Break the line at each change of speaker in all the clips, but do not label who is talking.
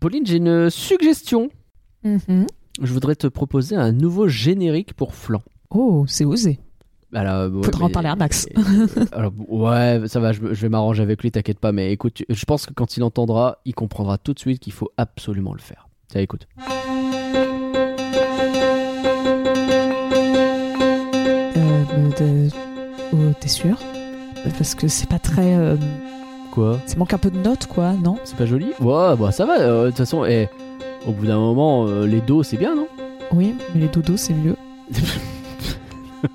Pauline, j'ai une suggestion.
Mhm.
Je voudrais te proposer un nouveau générique pour Flan.
Oh, c'est osé.
Alors, ouais,
Faudra en parler à Max.
Alors, ouais, ça va, je, je vais m'arranger avec lui, t'inquiète pas. Mais écoute, je pense que quand il entendra, il comprendra tout de suite qu'il faut absolument le faire. Tiens, écoute.
Euh, oh, T'es sûr? Parce que c'est pas très. euh,
Quoi
Ça manque un peu de notes, quoi, non?
C'est pas joli? Ouais, bah ça va. euh, De toute façon, eh, au bout d'un moment, euh, les dos, c'est bien, non?
Oui, mais les dodos, c'est mieux.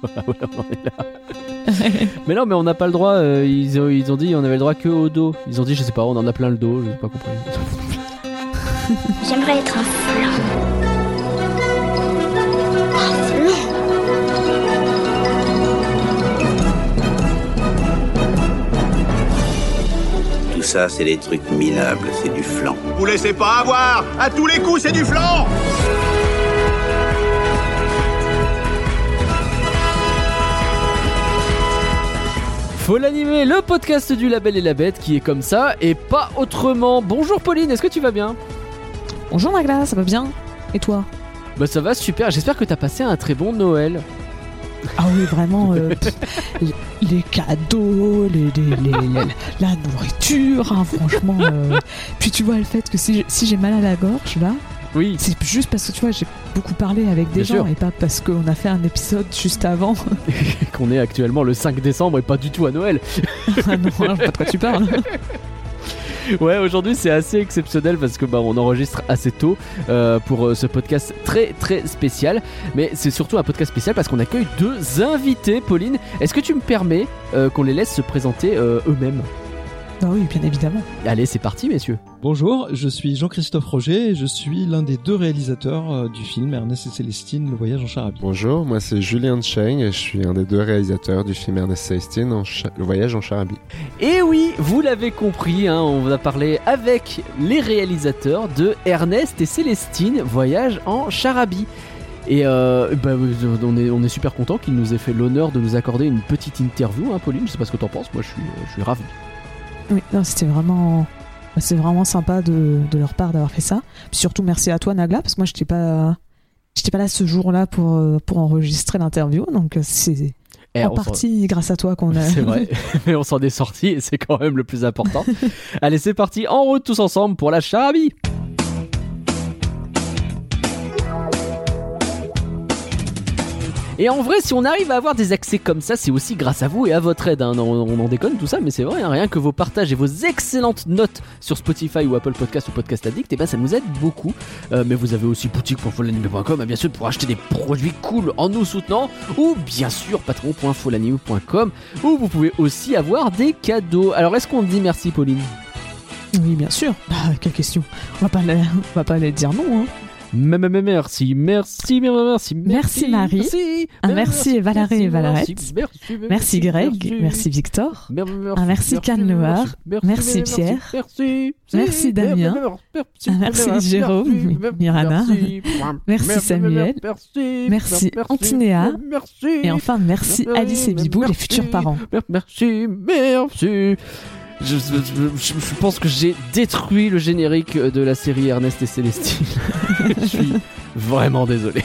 Ouais, on en est là. Mais non, mais on n'a pas le droit. euh, ils, ont, ils ont dit on avait le droit que au dos. Ils ont dit, je sais pas, on en a plein le dos, je sais pas compris.
J'aimerais être un flan.
Tout ça, c'est des trucs minables, c'est du flan.
Vous laissez pas avoir À tous les coups, c'est du flan
Faut l'animer, le podcast du label et la bête qui est comme ça et pas autrement. Bonjour Pauline, est-ce que tu vas bien?
Bonjour Nagla, ça va bien? Et toi?
Bah ça va super, j'espère que t'as passé un très bon Noël.
Ah oui, vraiment, euh, les, cadeaux, les, les- les- les- la nourriture, hein, franchement. euh. Puis tu vois le fait que si, si j'ai mal à la gorge, là,
Oui.
c'est juste parce que tu vois, j'ai beaucoup parlé avec des
Bien
gens
sûr.
et pas parce qu'on a fait un épisode juste avant.
Qu'on est actuellement le 5 décembre et pas du tout à Noël.
ah non, je sais pas de quoi tu parles.
Ouais, aujourd'hui c'est assez exceptionnel parce que bah on enregistre assez tôt euh, pour euh, ce podcast très très spécial. Mais c'est surtout un podcast spécial parce qu'on accueille deux invités. Pauline, est-ce que tu me permets euh, qu'on les laisse se présenter euh, eux-mêmes?
Bah oui, bien évidemment.
Allez, c'est parti, messieurs.
Bonjour, je suis Jean-Christophe Roger et je suis l'un des deux réalisateurs euh, du film Ernest et Célestine, Le Voyage en Charabie.
Bonjour, moi c'est Julien Cheng et je suis un des deux réalisateurs du film Ernest Célestine, en Cha- Le Voyage en Charabie.
Et oui, vous l'avez compris, hein, on va parler avec les réalisateurs de Ernest et Célestine, Voyage en Charabie. Et euh, bah, on, est, on est super content qu'ils nous aient fait l'honneur de nous accorder une petite interview, hein, Pauline. Je sais pas ce que t'en penses, moi je suis, je suis ravi.
Oui, non, c'était vraiment. Bah, C'est vraiment sympa de, de leur part d'avoir fait ça. Puis surtout, merci à toi, Nagla, parce que moi, j'étais pas. J'étais pas là ce jour-là pour, euh, pour enregistrer l'interview, donc euh, c'est
Eh,
en partie grâce à toi qu'on a.
C'est vrai, mais on s'en est sorti et c'est quand même le plus important. Allez, c'est parti, en route tous ensemble pour la Charabie. Et en vrai, si on arrive à avoir des accès comme ça, c'est aussi grâce à vous et à votre aide. hein. On, en déconne tout ça, mais c'est vrai, hein. rien que vos partages et vos excellentes notes sur Spotify ou Apple Podcast ou Podcast Addict, et ben ça nous aide beaucoup. Euh, mais vous avez aussi boutique.folanime.com, hein, bien sûr, pour acheter des produits cool en nous soutenant, ou bien sûr patron.folanime.com, où vous pouvez aussi avoir des cadeaux. Alors, est-ce qu'on dit merci, Pauline?
Oui, bien sûr. Bah, quelle question On va on va pas aller dire non. Hein.
Merci, merci, merci, merci,
Merci, Marie.
Merci,
Un merci, Valérie et Valerette.
merci,
Greg, merci Victor. Un merci, Loire. Merci, Pierre.
Merci,
Damien.
Merci,
Jérôme, Mirana. Merci, Samuel. Merci, Antinéa. Et enfin, merci Alice et Bibou, les futurs parents.
Merci, merci. Je, je- je- je pense que j'ai détruit le générique de la série Ernest et Célestine. je suis vraiment désolé.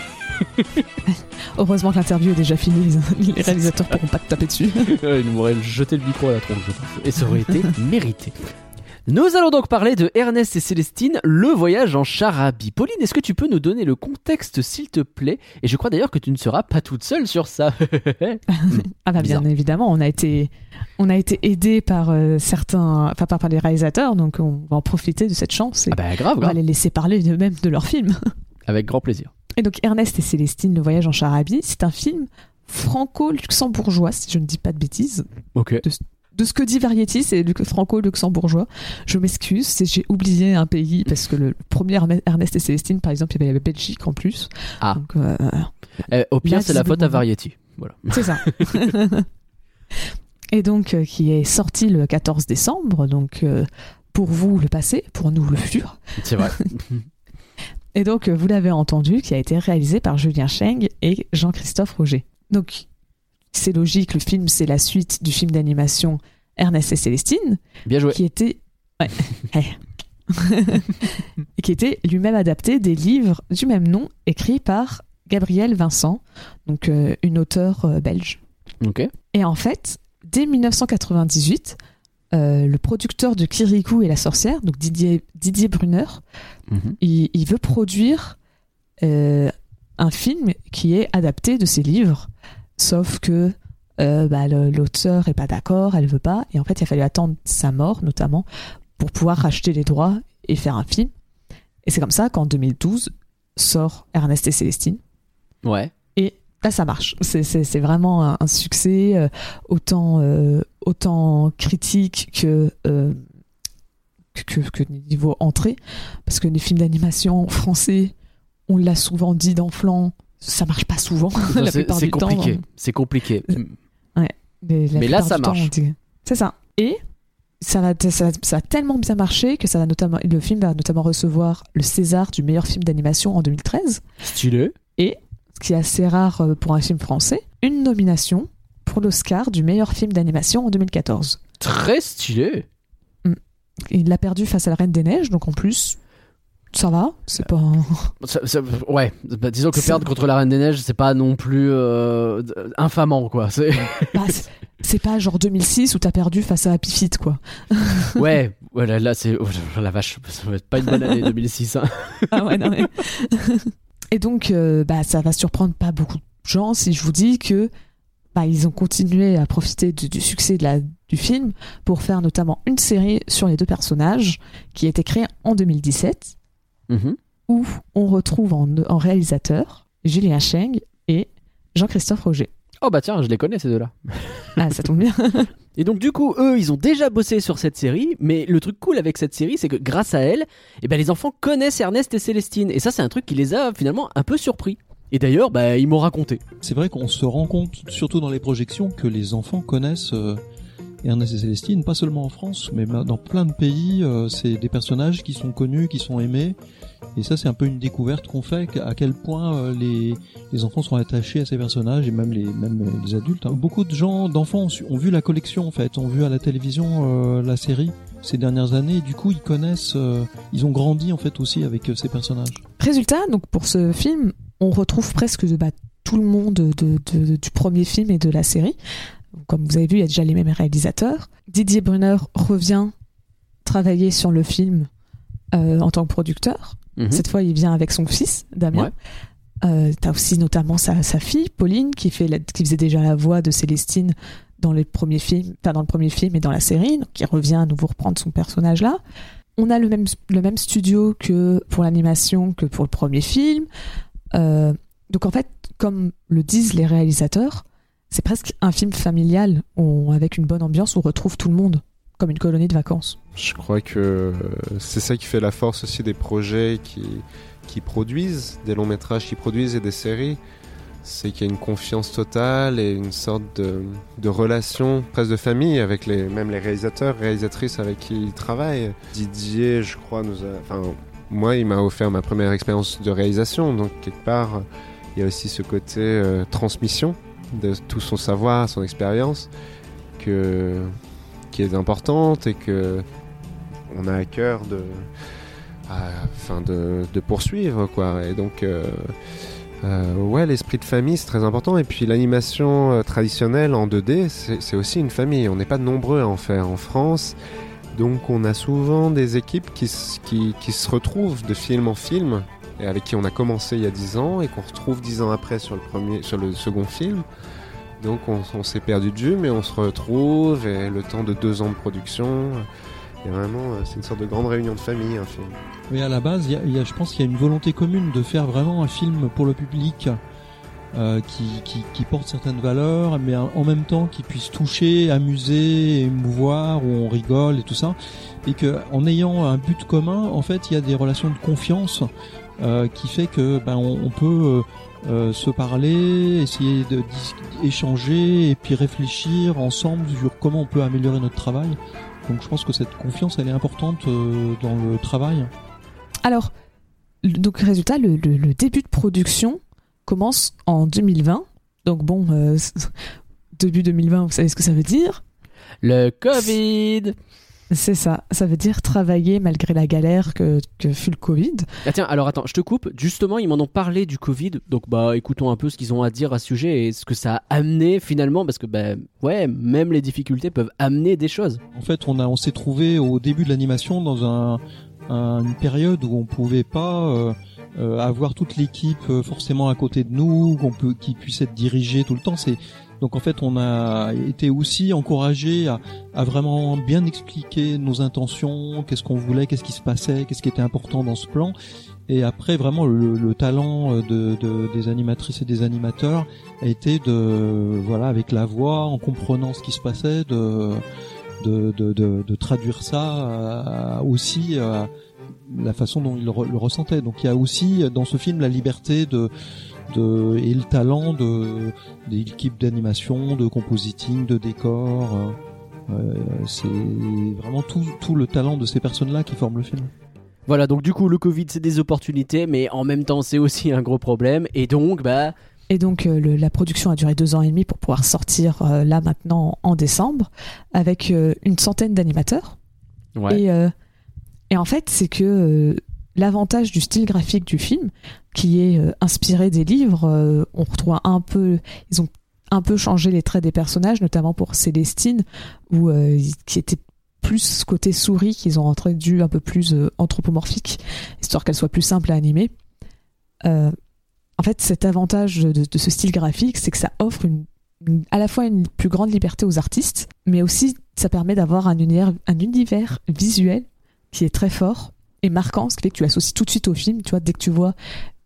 Heureusement que l'interview est déjà finie, les- réalisateurs pourront pas te taper dessus.
Il nous aurait jeté le micro à la tronche, je pense. Et ça aurait été mérité. Nous allons donc parler de Ernest et Célestine, le voyage en Charabie. Pauline, est-ce que tu peux nous donner le contexte, s'il te plaît? Et je crois d'ailleurs que tu ne seras pas toute seule sur ça.
Ah bah bien évidemment, on a été, on a été aidé par euh, certains, enfin par, par les réalisateurs, donc on va en profiter de cette chance et
ah bah grave,
on va
grave.
les laisser parler eux-mêmes de leur film.
Avec grand plaisir.
Et donc Ernest et Célestine, le voyage en Charabie, c'est un film franco-luxembourgeois, si je ne dis pas de bêtises.
Ok.
De ce que dit Variety, c'est lu- franco-luxembourgeois. Je m'excuse, c'est- j'ai oublié un pays parce que le premier Ernest et Célestine, par exemple, il y avait la Belgique en plus.
Ah.
Donc, euh,
Eh, au pire, c'est la faute à. Variety. Voilà.
C'est ça. Et donc, euh, qui est sorti le 14 décembre, donc euh, pour vous le passé, pour nous le futur.
C'est vrai.
Et donc, euh, vous l'avez entendu, qui a été réalisé par Julien Cheng et Jean-Christophe Roger. Donc, c'est logique, le film, c'est la suite du film d'animation Ernest et Célestine,
Bien joué.
qui était. Ouais. Qui était lui-même adapté des livres du même nom écrits par Gabrielle Vincent, donc euh, une auteure euh, belge.
Ok.
Et en fait, dès 1998, euh, le producteur de Kirikou et la sorcière, donc Didier, Didier Brunner,
Mhm.
il, il veut produire euh, un film qui est adapté de ses livres, sauf que euh, bah, est pas d'accord, elle veut pas, et en fait il a fallu attendre sa mort notamment pour pouvoir racheter les droits et faire un film. Et c'est comme ça qu'en 2012 sort Ernest et Célestine.
Ouais.
Et là, ça marche. C'est- vraiment un, un succès, euh, autant, euh, autant critique que, euh, que, que, que niveau entrée. Parce que les films d'animation français, on l'a souvent dit dans Flan, ça marche pas souvent. La
c'est
plupart du temps.
compliqué. C'est compliqué.
Mais, la
Mais là, ça
temps,
marche.
C'est ça. Et ça, va, ça, ça a tellement bien marché que ça va notamment, le film va notamment recevoir le César du meilleur film d'animation en 2013.
Stylé.
ce qui est assez rare euh, pour un film français, une nomination pour l'Oscar du meilleur film d'animation en 2014.
Très stylé.
Il l'a perdu face à la Reine des Neiges, donc en plus, ça va, c'est pas... un-
Ça- ça- ouais, bah, disons que perdre contre la Reine des Neiges, c'est pas non plus euh, infamant, quoi. C'est-
bah, c'est- pas genre 2006 où t'as perdu face à Happy Feet, quoi.
ouais, ouais, là, là, c'est. oh, la vache, ça va être pas une bonne année 2006. hein.
Ah ouais, non, mais- Et donc, euh, bah, ça va surprendre pas beaucoup de gens si je vous dis que bah, ils ont continué à profiter du, du succès de la, du film pour faire notamment une série sur les deux personnages qui a été créée en 2017
Mhm.
où on retrouve en, en réalisateur Julien Cheng et Jean-Christophe Roger.
Oh bah tiens, je les connais ces deux-là.
Ah, ça tombe bien.
Et donc du coup, eux, ils ont déjà bossé sur cette série, mais le truc cool avec cette série, c'est que grâce à elle, eh ben, les enfants connaissent Ernest et Célestine. Et ça, c'est un truc qui les a finalement un peu surpris. Et d'ailleurs, bah, ils m'ont raconté.
C'est vrai qu'on se rend compte, surtout dans les projections, que les enfants connaissent euh, Ernest et Célestine, pas seulement en France, mais ma- dans plein de pays, euh, c'est des personnages qui sont connus, qui sont aimés. Et ça, c'est un peu une découverte qu'on fait, à quel point euh, les, les enfants sont attachés à ces personnages, et même les, même les adultes. hein. Beaucoup de gens, d'enfants, ont, vu la collection, en fait, ont vu à la télévision euh, la série ces dernières années, et du coup, ils connaissent, euh, ils ont grandi, en fait, aussi avec ces personnages.
Résultat, donc pour ce film, on retrouve presque bah, tout le monde de, du premier film et de la série. Comme vous avez vu, il y a déjà les mêmes réalisateurs. Didier Brunner revient travailler sur le film en tant que producteur.
Mhm.
Cette fois, il vient avec son fils, Damien.
Ouais.
Euh, T'as aussi notamment sa, sa fille, Pauline, qui, fait la- qui faisait déjà la voix de Célestine dans les premiers films, enfin dans le premier film et dans la série, donc qui revient à nouveau reprendre son personnage là. On a le même, le même studio que pour l'animation que pour le premier film. Euh, donc en fait, comme le disent les réalisateurs, c'est presque un film familial avec une bonne ambiance où on retrouve tout le monde comme une colonie de vacances.
Je crois que euh, c'est ça qui fait la force aussi des projets qui, qui produisent, des longs métrages qui produisent et des séries. C'est qu'il y a une confiance totale et une sorte de, de relation presque de famille avec les, même les réalisateurs, réalisatrices avec qui ils travaillent. Didier, je crois, nous a. Enfin, moi, il m'a offert ma première expérience de réalisation, donc quelque part, il y a aussi ce côté euh, transmission de tout son savoir, son expérience, que, qui est importante et que on a à cœur de, enfin de, poursuivre quoi. Et donc euh, euh, ouais, l'esprit de famille c'est très important. Et puis l'animation euh, traditionnelle en 2D, c'est aussi une famille. On n'est pas nombreux à en faire en France. Donc on a souvent des équipes qui, qui, qui se retrouvent de film en film et avec qui on a commencé il y a 10 ans et qu'on retrouve 10 ans après sur le, premier, sur le second film. Donc on, on s'est perdu de vue, mais on se retrouve et le temps de deux ans de production, il y a vraiment, euh, c'est une sorte de grande réunion de famille, un film.
Mais à la base, y a- je pense qu'il y a une volonté commune de faire vraiment un film pour le public euh, qui, qui, porte certaines valeurs, mais en même temps qui puisse toucher, amuser, émouvoir, où on rigole et tout ça. Et que en ayant un but commun, en fait, il y a des relations de confiance euh, qui fait que ben, on, peut euh, se parler, essayer de échanger et puis réfléchir ensemble sur comment on peut améliorer notre travail. Donc je pense que cette confiance, elle est importante euh, dans le travail.
Alors, le- donc résultat, le, le- le début de production commence en 2020. Donc bon, euh, début 2020, vous savez ce que ça veut dire?
Le Covid
C'est ça. Ça veut dire travailler malgré la galère que, que fut le Covid.
Ah tiens, alors attends, je te coupe. Justement, ils m'en ont parlé du Covid. Donc bah écoutons un peu ce qu'ils ont à dire à ce sujet et ce que ça a amené finalement parce que bah ouais, même les difficultés peuvent amener des choses.
En fait, on a, on s'est trouvé au début de l'animation dans un, un- une période où on pouvait pas euh, euh, avoir toute l'équipe euh, forcément à côté de nous, qu'on peut, qui puisse être dirigée tout le temps. C'est donc en fait, on a été aussi encouragé à, à vraiment bien expliquer nos intentions, qu'est-ce qu'on voulait, qu'est-ce qui se passait, qu'est-ce qui était important dans ce plan. Et après, vraiment, le, le talent euh, de, de- des animatrices et des animateurs a été de, voilà, avec la voix, en comprenant ce qui se passait, de de, de, de, traduire ça euh, aussi euh, la façon dont il le, re- le ressentait. Donc il y a aussi dans ce film la liberté de, de et le talent de des équipes d'animation, de compositing, de décor. euh, euh, c'est vraiment tout, tout le talent de ces personnes-là qui forment le film.
Voilà, donc du coup, le Covid, c'est des opportunités, mais en même temps, c'est aussi un gros problème. Et donc, bah,
Et donc euh, le- la production a duré deux ans et demi pour pouvoir sortir euh, là maintenant en décembre avec euh, une centaine d'animateurs.
ouais.
Et, euh, et en fait, c'est que euh, l'avantage du style graphique du film, qui est euh, inspiré des livres, euh, on retrouve un peu, ils ont un peu changé les traits des personnages, notamment pour Célestine, où euh, qui était plus côté souris, qu'ils ont introduit un peu plus anthropomorphique, histoire qu'elle soit plus simple à animer. En fait, cet avantage de, ce style graphique, c'est que ça offre à la fois une plus grande liberté aux artistes, mais aussi ça permet d'avoir un univers, un univers visuel qui est très fort et marquant, ce qui fait que tu l'associes tout de suite au film. Tu vois, dès que tu vois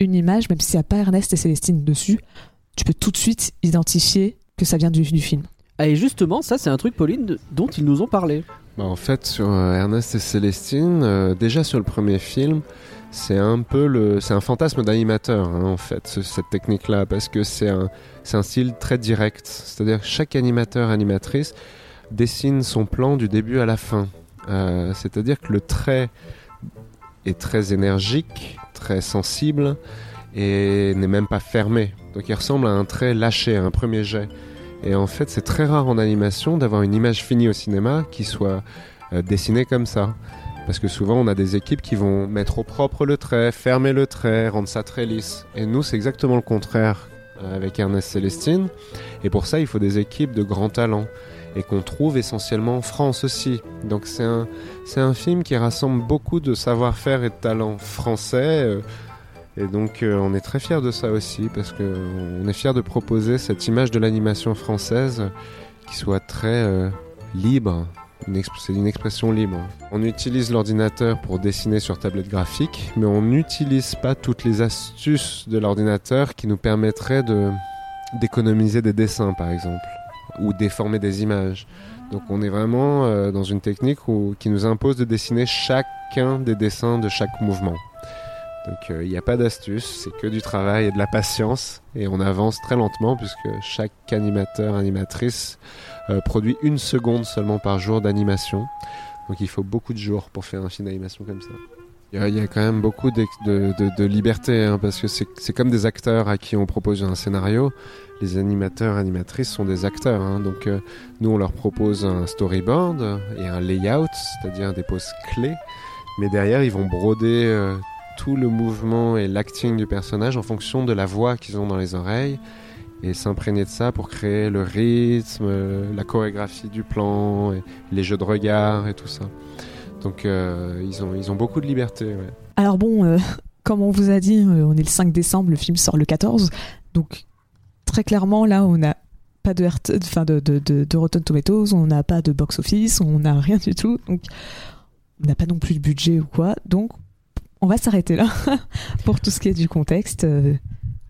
une image, même s'il n'y a pas Ernest et Célestine dessus, tu peux tout de suite identifier que ça vient du, du film.
Ah, Et justement, ça, c'est un truc, Pauline, dont ils nous ont parlé.
Bah, en fait, sur euh, Ernest et Célestine, euh, déjà sur le premier film, c'est un peu le, c'est un fantasme d'animateur hein, en fait, ce- cette technique-là, parce que c'est un, c'est un style très direct. C'est-à-dire que chaque animateur, animatrice dessine son plan du début à la fin. Euh, c'est-à-dire que le trait est très énergique, très sensible et n'est même pas fermé. Donc il ressemble à un trait lâché, à un premier jet. Et en fait, c'est très rare en animation d'avoir une image finie au cinéma qui soit euh, dessinée comme ça. Parce que souvent, on a des équipes qui vont mettre au propre le trait, fermer le trait, rendre ça très lisse. Et nous, c'est exactement le contraire euh, avec Ernest Célestine. Et pour ça, il faut des équipes de grands talents. Et qu'on trouve essentiellement en France aussi. Donc c'est un, c'est un film qui rassemble beaucoup de savoir-faire et de talents français. euh, et donc euh, on est très fiers de ça aussi, parce qu'on est fiers de proposer cette image de l'animation française qui soit très euh, libre. C'est une expression libre. On utilise l'ordinateur pour dessiner sur tablette graphique, mais on n'utilise pas toutes les astuces de l'ordinateur qui nous permettraient d'économiser des dessins, par exemple, ou déformer des images. Donc on est vraiment euh, dans une technique qui nous impose de dessiner chacun des dessins de chaque mouvement. Donc il n'y a pas d'astuce, c'est que du travail et de la patience. Et on avance très lentement puisque chaque animateur, animatrice euh, produit une seconde seulement par jour d'animation. Donc il faut beaucoup de jours pour faire un film d'animation comme ça. Il y, a- quand même beaucoup de, liberté hein, parce que c'est c'est comme des acteurs à qui on propose un scénario. Les animateurs, animatrices sont des acteurs. hein. donc euh, nous on leur propose un storyboard et un layout, c'est-à-dire des poses clés. Mais derrière ils vont broder euh, tout le mouvement et l'acting du personnage en fonction de la voix qu'ils ont dans les oreilles et s'imprégner de ça pour créer le rythme, euh, la chorégraphie du plan, et les jeux de regard et tout ça. Donc euh, ils, ont, ils ont beaucoup de liberté.
Alors bon, euh, comme on vous a dit, euh, on est le 5 décembre, le film sort le 14. Donc très clairement, là, on n'a pas de, Rotten Tomatoes, on n'a pas de box-office, on n'a rien du tout. Donc on n'a pas non plus de budget ou quoi. Donc on va s'arrêter là pour tout ce qui est du contexte.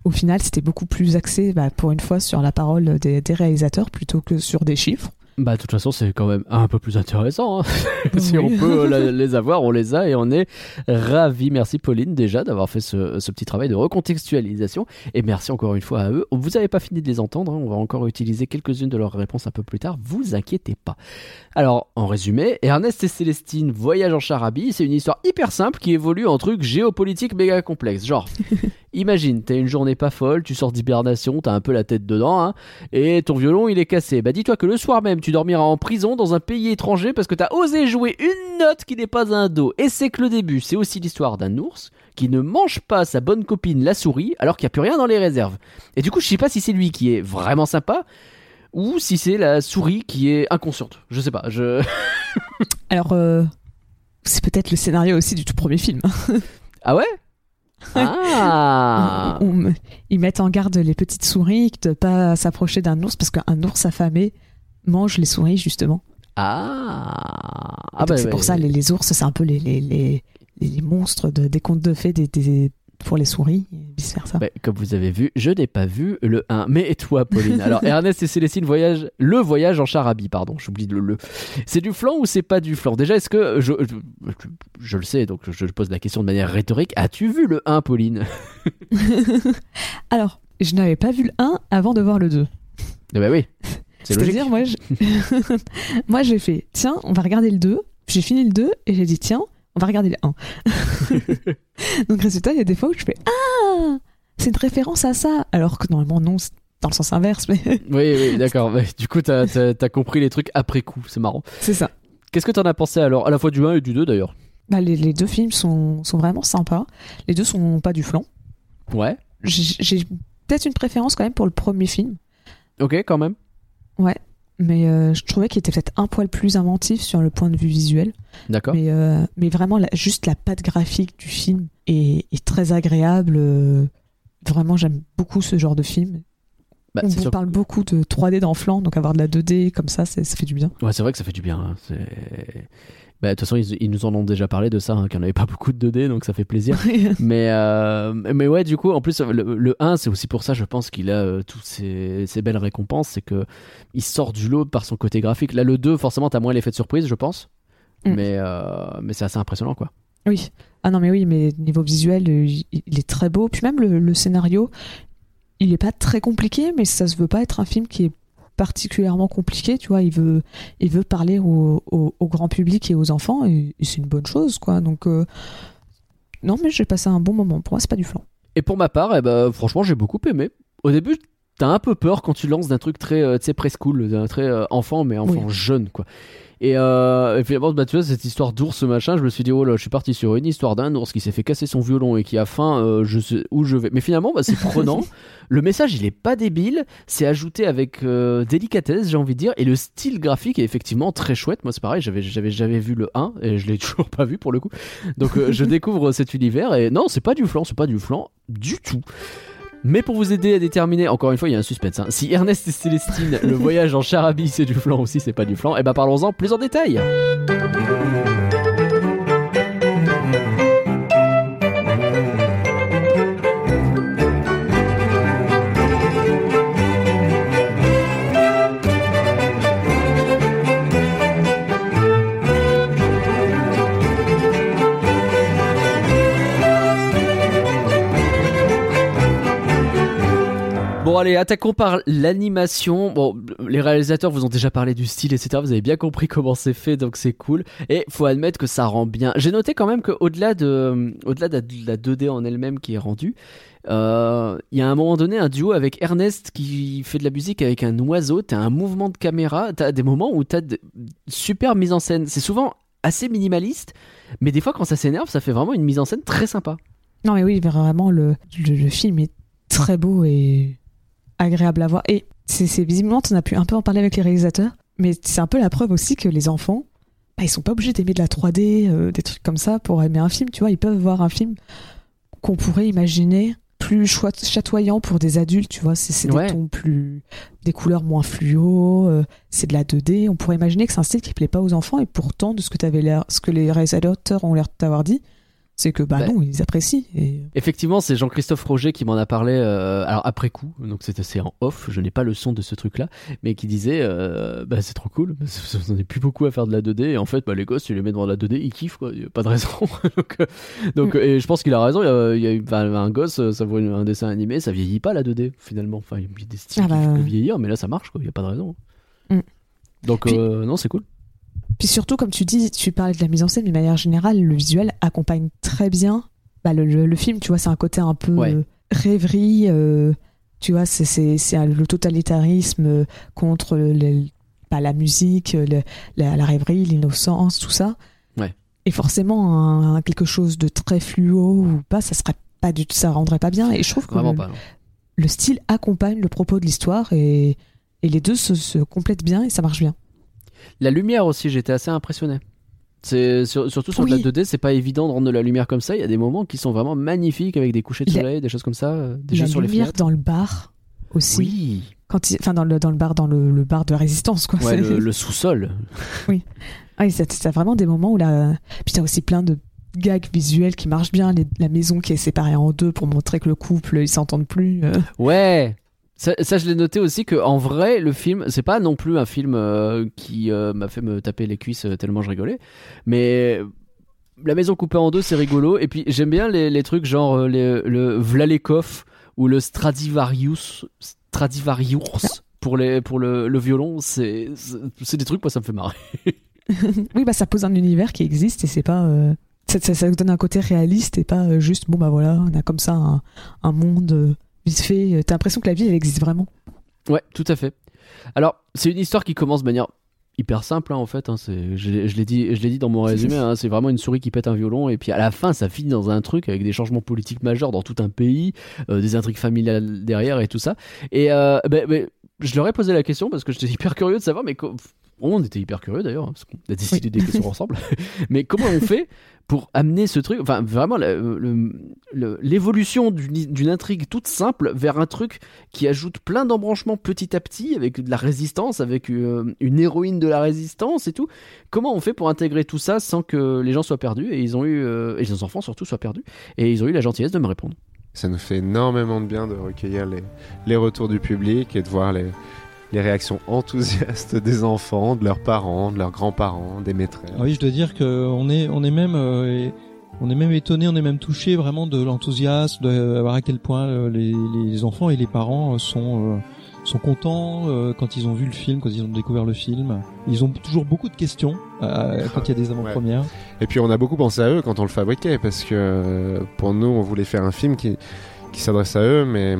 Au final, c'était beaucoup plus axé, bah, pour une fois, sur la parole des réalisateurs plutôt que sur des chiffres.
Bah, de toute façon, c'est quand même un peu plus intéressant. hein. si
Oui.
on peut euh, la- les avoir, on les a et on est ravis. Merci Pauline déjà d'avoir fait ce, ce petit travail de recontextualisation. Et merci encore une fois à eux. Vous n'avez pas fini de les entendre, hein. on va encore utiliser quelques-unes de leurs réponses un peu plus tard. Vous inquiétez pas. Alors, en résumé, Ernest et Célestine voyagent en charabie. C'est une histoire hyper simple qui évolue en trucs géopolitiques méga complexes. Genre, Imagine, t'as une journée pas folle, tu sors d'hibernation, t'as un peu la tête dedans, hein, et ton violon il est cassé. Bah dis-toi que le soir même, tu dormiras en prison dans un pays étranger parce que t'as osé jouer une note qui n'est pas un do. Et c'est que le début, c'est aussi l'histoire d'un ours qui ne mange pas sa bonne copine la souris alors qu'il n'y a plus rien dans les réserves. Et du coup, je sais pas si c'est lui qui est vraiment sympa ou si c'est la souris qui est inconsciente. Je sais pas. Je...
Alors, euh, c'est peut-être le scénario aussi du tout premier film.
Ah ouais? Ah.
On- on- ils mettent en garde les petites souris de pas s'approcher d'un ours parce qu'un ours affamé mange les souris justement.
Ah, ah bah,
c'est pour ça les, les ours c'est un peu les, les, les, les monstres de- des contes de fées des, des- pour les souris et vice versa.
Bah, comme vous avez vu, je n'ai pas vu le 1. Mais et toi, Pauline? Alors, Ernest et Célestine voyage, le voyage en charabie, pardon, j'oublie le le. C'est du flan ou c'est pas du flan? Déjà, est-ce que je, je, je- je le sais, donc je pose la question de manière rhétorique. As-tu vu le 1, Pauline?
Alors, je n'avais pas vu le 1 avant de voir le 2.
Eh bah oui.
C'est-à-dire, moi, je- moi, j'ai fait, tiens, on va regarder le 2. J'ai fini le 2 et j'ai dit, tiens, on va regarder le 1. Donc, résultat, il y a des fois où je fais, ah, c'est une référence à ça. Alors que normalement, non, c'est dans le sens inverse, mais
Oui, oui, d'accord. Ouais, Du coup, t'as compris les trucs après coup, c'est marrant.
c'est ça.
Qu'est-ce que t'en as pensé alors À la fois du 1 et du 2 d'ailleurs?
Bah, les, les deux films sont, sont vraiment sympas. Les deux sont pas du flan.
Ouais,
J'ai peut-être une préférence quand même pour le premier film.
ok, quand même.
Mais euh, je trouvais qu'il était peut-être un poil plus inventif sur le point de vue visuel.
D'accord.
Mais, euh, mais vraiment, la- juste la patte graphique du film est, est très agréable. euh, Vraiment, j'aime beaucoup ce genre de film.
Bah,
On vous parle beaucoup de 3D dans Flan, donc avoir de la 2D comme ça, ça fait du bien.
Ouais, c'est vrai que ça fait du bien. hein. Bah, de toute façon, ils, ils nous en ont déjà parlé de ça, hein, qu'il n'y en avait pas beaucoup de 2D, donc ça fait plaisir. mais, euh, mais ouais, du coup, en plus, le, le 1, c'est aussi pour ça, je pense qu'il a euh, toutes ces, ces belles récompenses, c'est que il sort du lot par son côté graphique. Là, le 2, forcément, t'as moins l'effet de surprise, je pense.
Mm.
Mais, euh, mais c'est assez impressionnant, quoi.
Oui. Ah non, mais oui, mais niveau visuel, il est très beau. Puis même le, le scénario, il est pas très compliqué, mais ça se veut pas être un film qui est particulièrement compliqué, tu vois. Il veut, il veut parler au, au- au grand public et aux enfants, et, c'est une bonne chose, quoi. Donc, euh, non, mais j'ai passé un bon moment. Pour moi, c'est pas du flan.
Et pour ma part, eh ben, franchement, j'ai beaucoup aimé. Au début, t'as un peu peur quand tu lances d'un truc très, euh, tu sais, preschool, d'un très euh, enfant, mais enfant jeune, quoi. Et, euh, et finalement, bah, tu vois, cette histoire d'ours, machin, je me suis dit, oh là, je suis parti sur une histoire d'un ours qui s'est fait casser son violon et qui a faim, euh, je sais où je vais. Mais finalement, bah, c'est prenant. le message, il est pas débile. C'est ajouté avec euh, délicatesse, j'ai envie de dire. Et le style graphique est effectivement très chouette. Moi, c'est pareil, j'avais, j'avais, j'avais vu le 1 et je l'ai toujours pas vu pour le coup. Donc, euh, je découvre cet univers et non, c'est pas du flan, c'est pas du flan du tout. Mais pour vous aider à déterminer, encore une fois, il y a un suspense. hein. Si Ernest et Célestine, le voyage en charabie, c'est du flan aussi, c'est pas du flan, et ben parlons-en plus en détail. Bon allez, attaquons par l'animation. Bon, les réalisateurs vous ont déjà parlé du style, etc. Vous avez bien compris comment c'est fait, donc c'est cool. Et faut admettre que ça rend bien. J'ai noté quand même qu'au-delà de, au-delà de la 2D en elle-même qui est rendue, euh, il y a un moment donné un duo avec Ernest qui fait de la musique avec un oiseau. T'as un mouvement de caméra. T'as des moments où t'as de super mise en scène. C'est souvent assez minimaliste, mais des fois quand ça s'énerve, ça fait vraiment une mise en scène très sympa.
Non, mais oui, vraiment, le, le film est très beau et agréable à voir. Et c'est visiblement, on a pu un peu en parler avec les réalisateurs, mais c'est un peu la preuve aussi que les enfants, bah, ils sont pas obligés d'aimer de la 3D, euh, des trucs comme ça pour aimer un film, tu vois. Ils peuvent voir un film qu'on pourrait imaginer plus chatoyant pour des adultes, tu vois. C'est
Ouais.
des tons plus. des couleurs moins fluo, euh, c'est de la 2D. On pourrait imaginer que c'est un style qui plaît pas aux enfants, et pourtant, de ce que, t'avais l'air, ce que les réalisateurs ont l'air de t'avoir dit, c'est que bah
Bah,
non, ils apprécient. Et...
Effectivement, c'est Jean-Christophe Roger qui m'en a parlé, euh, alors après coup, donc c'était c'est en off, je n'ai pas le son de ce truc-là, mais qui disait, euh, bah c'est trop cool, en avez plus beaucoup à faire de la 2D, et en fait, bah, les gosses, tu les mets devant la 2D, ils kiffent, quoi, y a pas de raison. donc, euh, donc, et je pense qu'il a raison, il y a, y a un gosse, ça voit un dessin animé, ça vieillit pas la 2D, finalement. Enfin, il y a des styles
Ah bah,
qui peuvent
ouais.
vieillir, mais là ça marche, quoi, il y a pas de raison.
Mm.
Donc,
Puis-
non, c'est cool.
Puis surtout, comme tu dis, tu parlais de la mise en scène, mais de manière générale, le visuel accompagne très bien bah, le, le- le film. Tu vois, c'est un côté un peu
Ouais.
rêverie. euh, tu vois, c'est- le totalitarisme euh, contre le- pas la musique, la, la rêverie, l'innocence, tout ça.
Ouais.
Et forcément, un, un quelque chose de très fluo ou pas, ça serait pas du ça rendrait pas bien. Et je trouve que
Vraiment
le,
pas. non.
le style accompagne le propos de l'histoire et, et les deux se, se complètent bien et ça marche bien.
La lumière aussi, j'étais assez impressionné. C'est sur- surtout sur de la
Oui.
2D, c'est pas évident de rendre de la lumière comme ça. Il y a des moments qui sont vraiment magnifiques avec des couchers de
La-
soleil, des choses comme ça, euh, des jeux sur les
lumière
fenêtres.
dans le bar aussi.
Oui,
Quand il- enfin dans le dans le bar dans le, le bar de résistance quoi.
ouais, le, le sous-sol.
Ah, c'est c'est vraiment des moments où la puis t'as aussi plein de gags visuels qui marchent bien, les- la maison qui est séparée en deux pour montrer que le couple ils s'entendent plus. euh.
Ouais. Ça, je l'ai noté aussi que en vrai, le film, c'est pas non plus un film euh, qui euh, m'a fait me taper les cuisses euh, tellement je rigolais, mais la maison coupée en deux, c'est rigolo. Et puis j'aime bien les, trucs genre le Vlalekov ou le Stradivarius, Stradivarius pour les pour le, violon. C'est des trucs moi ça me fait marrer.
Oui bah ça pose un univers qui existe et c'est pas ça, donne un côté réaliste et pas juste bon bah voilà on a comme ça un, monde vite fait. T'as l'impression que la vie elle existe vraiment.
Ouais, tout à fait. Alors, c'est une histoire qui commence de manière hyper simple hein, en fait. hein, c'est, je, l'ai- je l'ai dit, je l'ai dit dans mon résumé. hein, c'est vraiment une souris qui pète un violon et puis à la fin, ça finit dans un truc avec des changements politiques majeurs dans tout un pays, euh, des intrigues familiales derrière et tout ça. Et euh, ben- ben, je leur ai posé la question parce que j'étais hyper curieux de savoir, mais on était hyper curieux d'ailleurs hein, parce qu'on a décidé des questions ensemble. mais comment on fait pour amener ce truc, enfin vraiment l'évolution d'une, d'une intrigue toute simple vers un truc qui ajoute plein d'embranchements petit à petit avec de la résistance, avec euh, une héroïne de la résistance et tout. Comment on fait pour intégrer tout ça sans que les gens soient perdus et ils ont eu euh, et les enfants surtout soient perdus et ils ont eu la gentillesse de me répondre.
Ça nous fait énormément de bien de recueillir les, les retours du public et de voir les, les réactions enthousiastes des enfants, de leurs parents, de leurs grands-parents, des maîtresses.
Ah oui, je dois dire que on est, on est même, euh, on est même étonné, on est même touché vraiment de l'enthousiasme, de voir à quel point euh, les, les enfants et les parents euh, sont, euh, sont contents euh, quand ils ont vu le film, quand ils ont découvert le film. Ils ont toujours beaucoup de questions euh, quand il y a des avant-premières.
Et puis on a beaucoup pensé à eux quand on le fabriquait parce que euh, pour nous on voulait faire un film qui, qui s'adresse à eux mais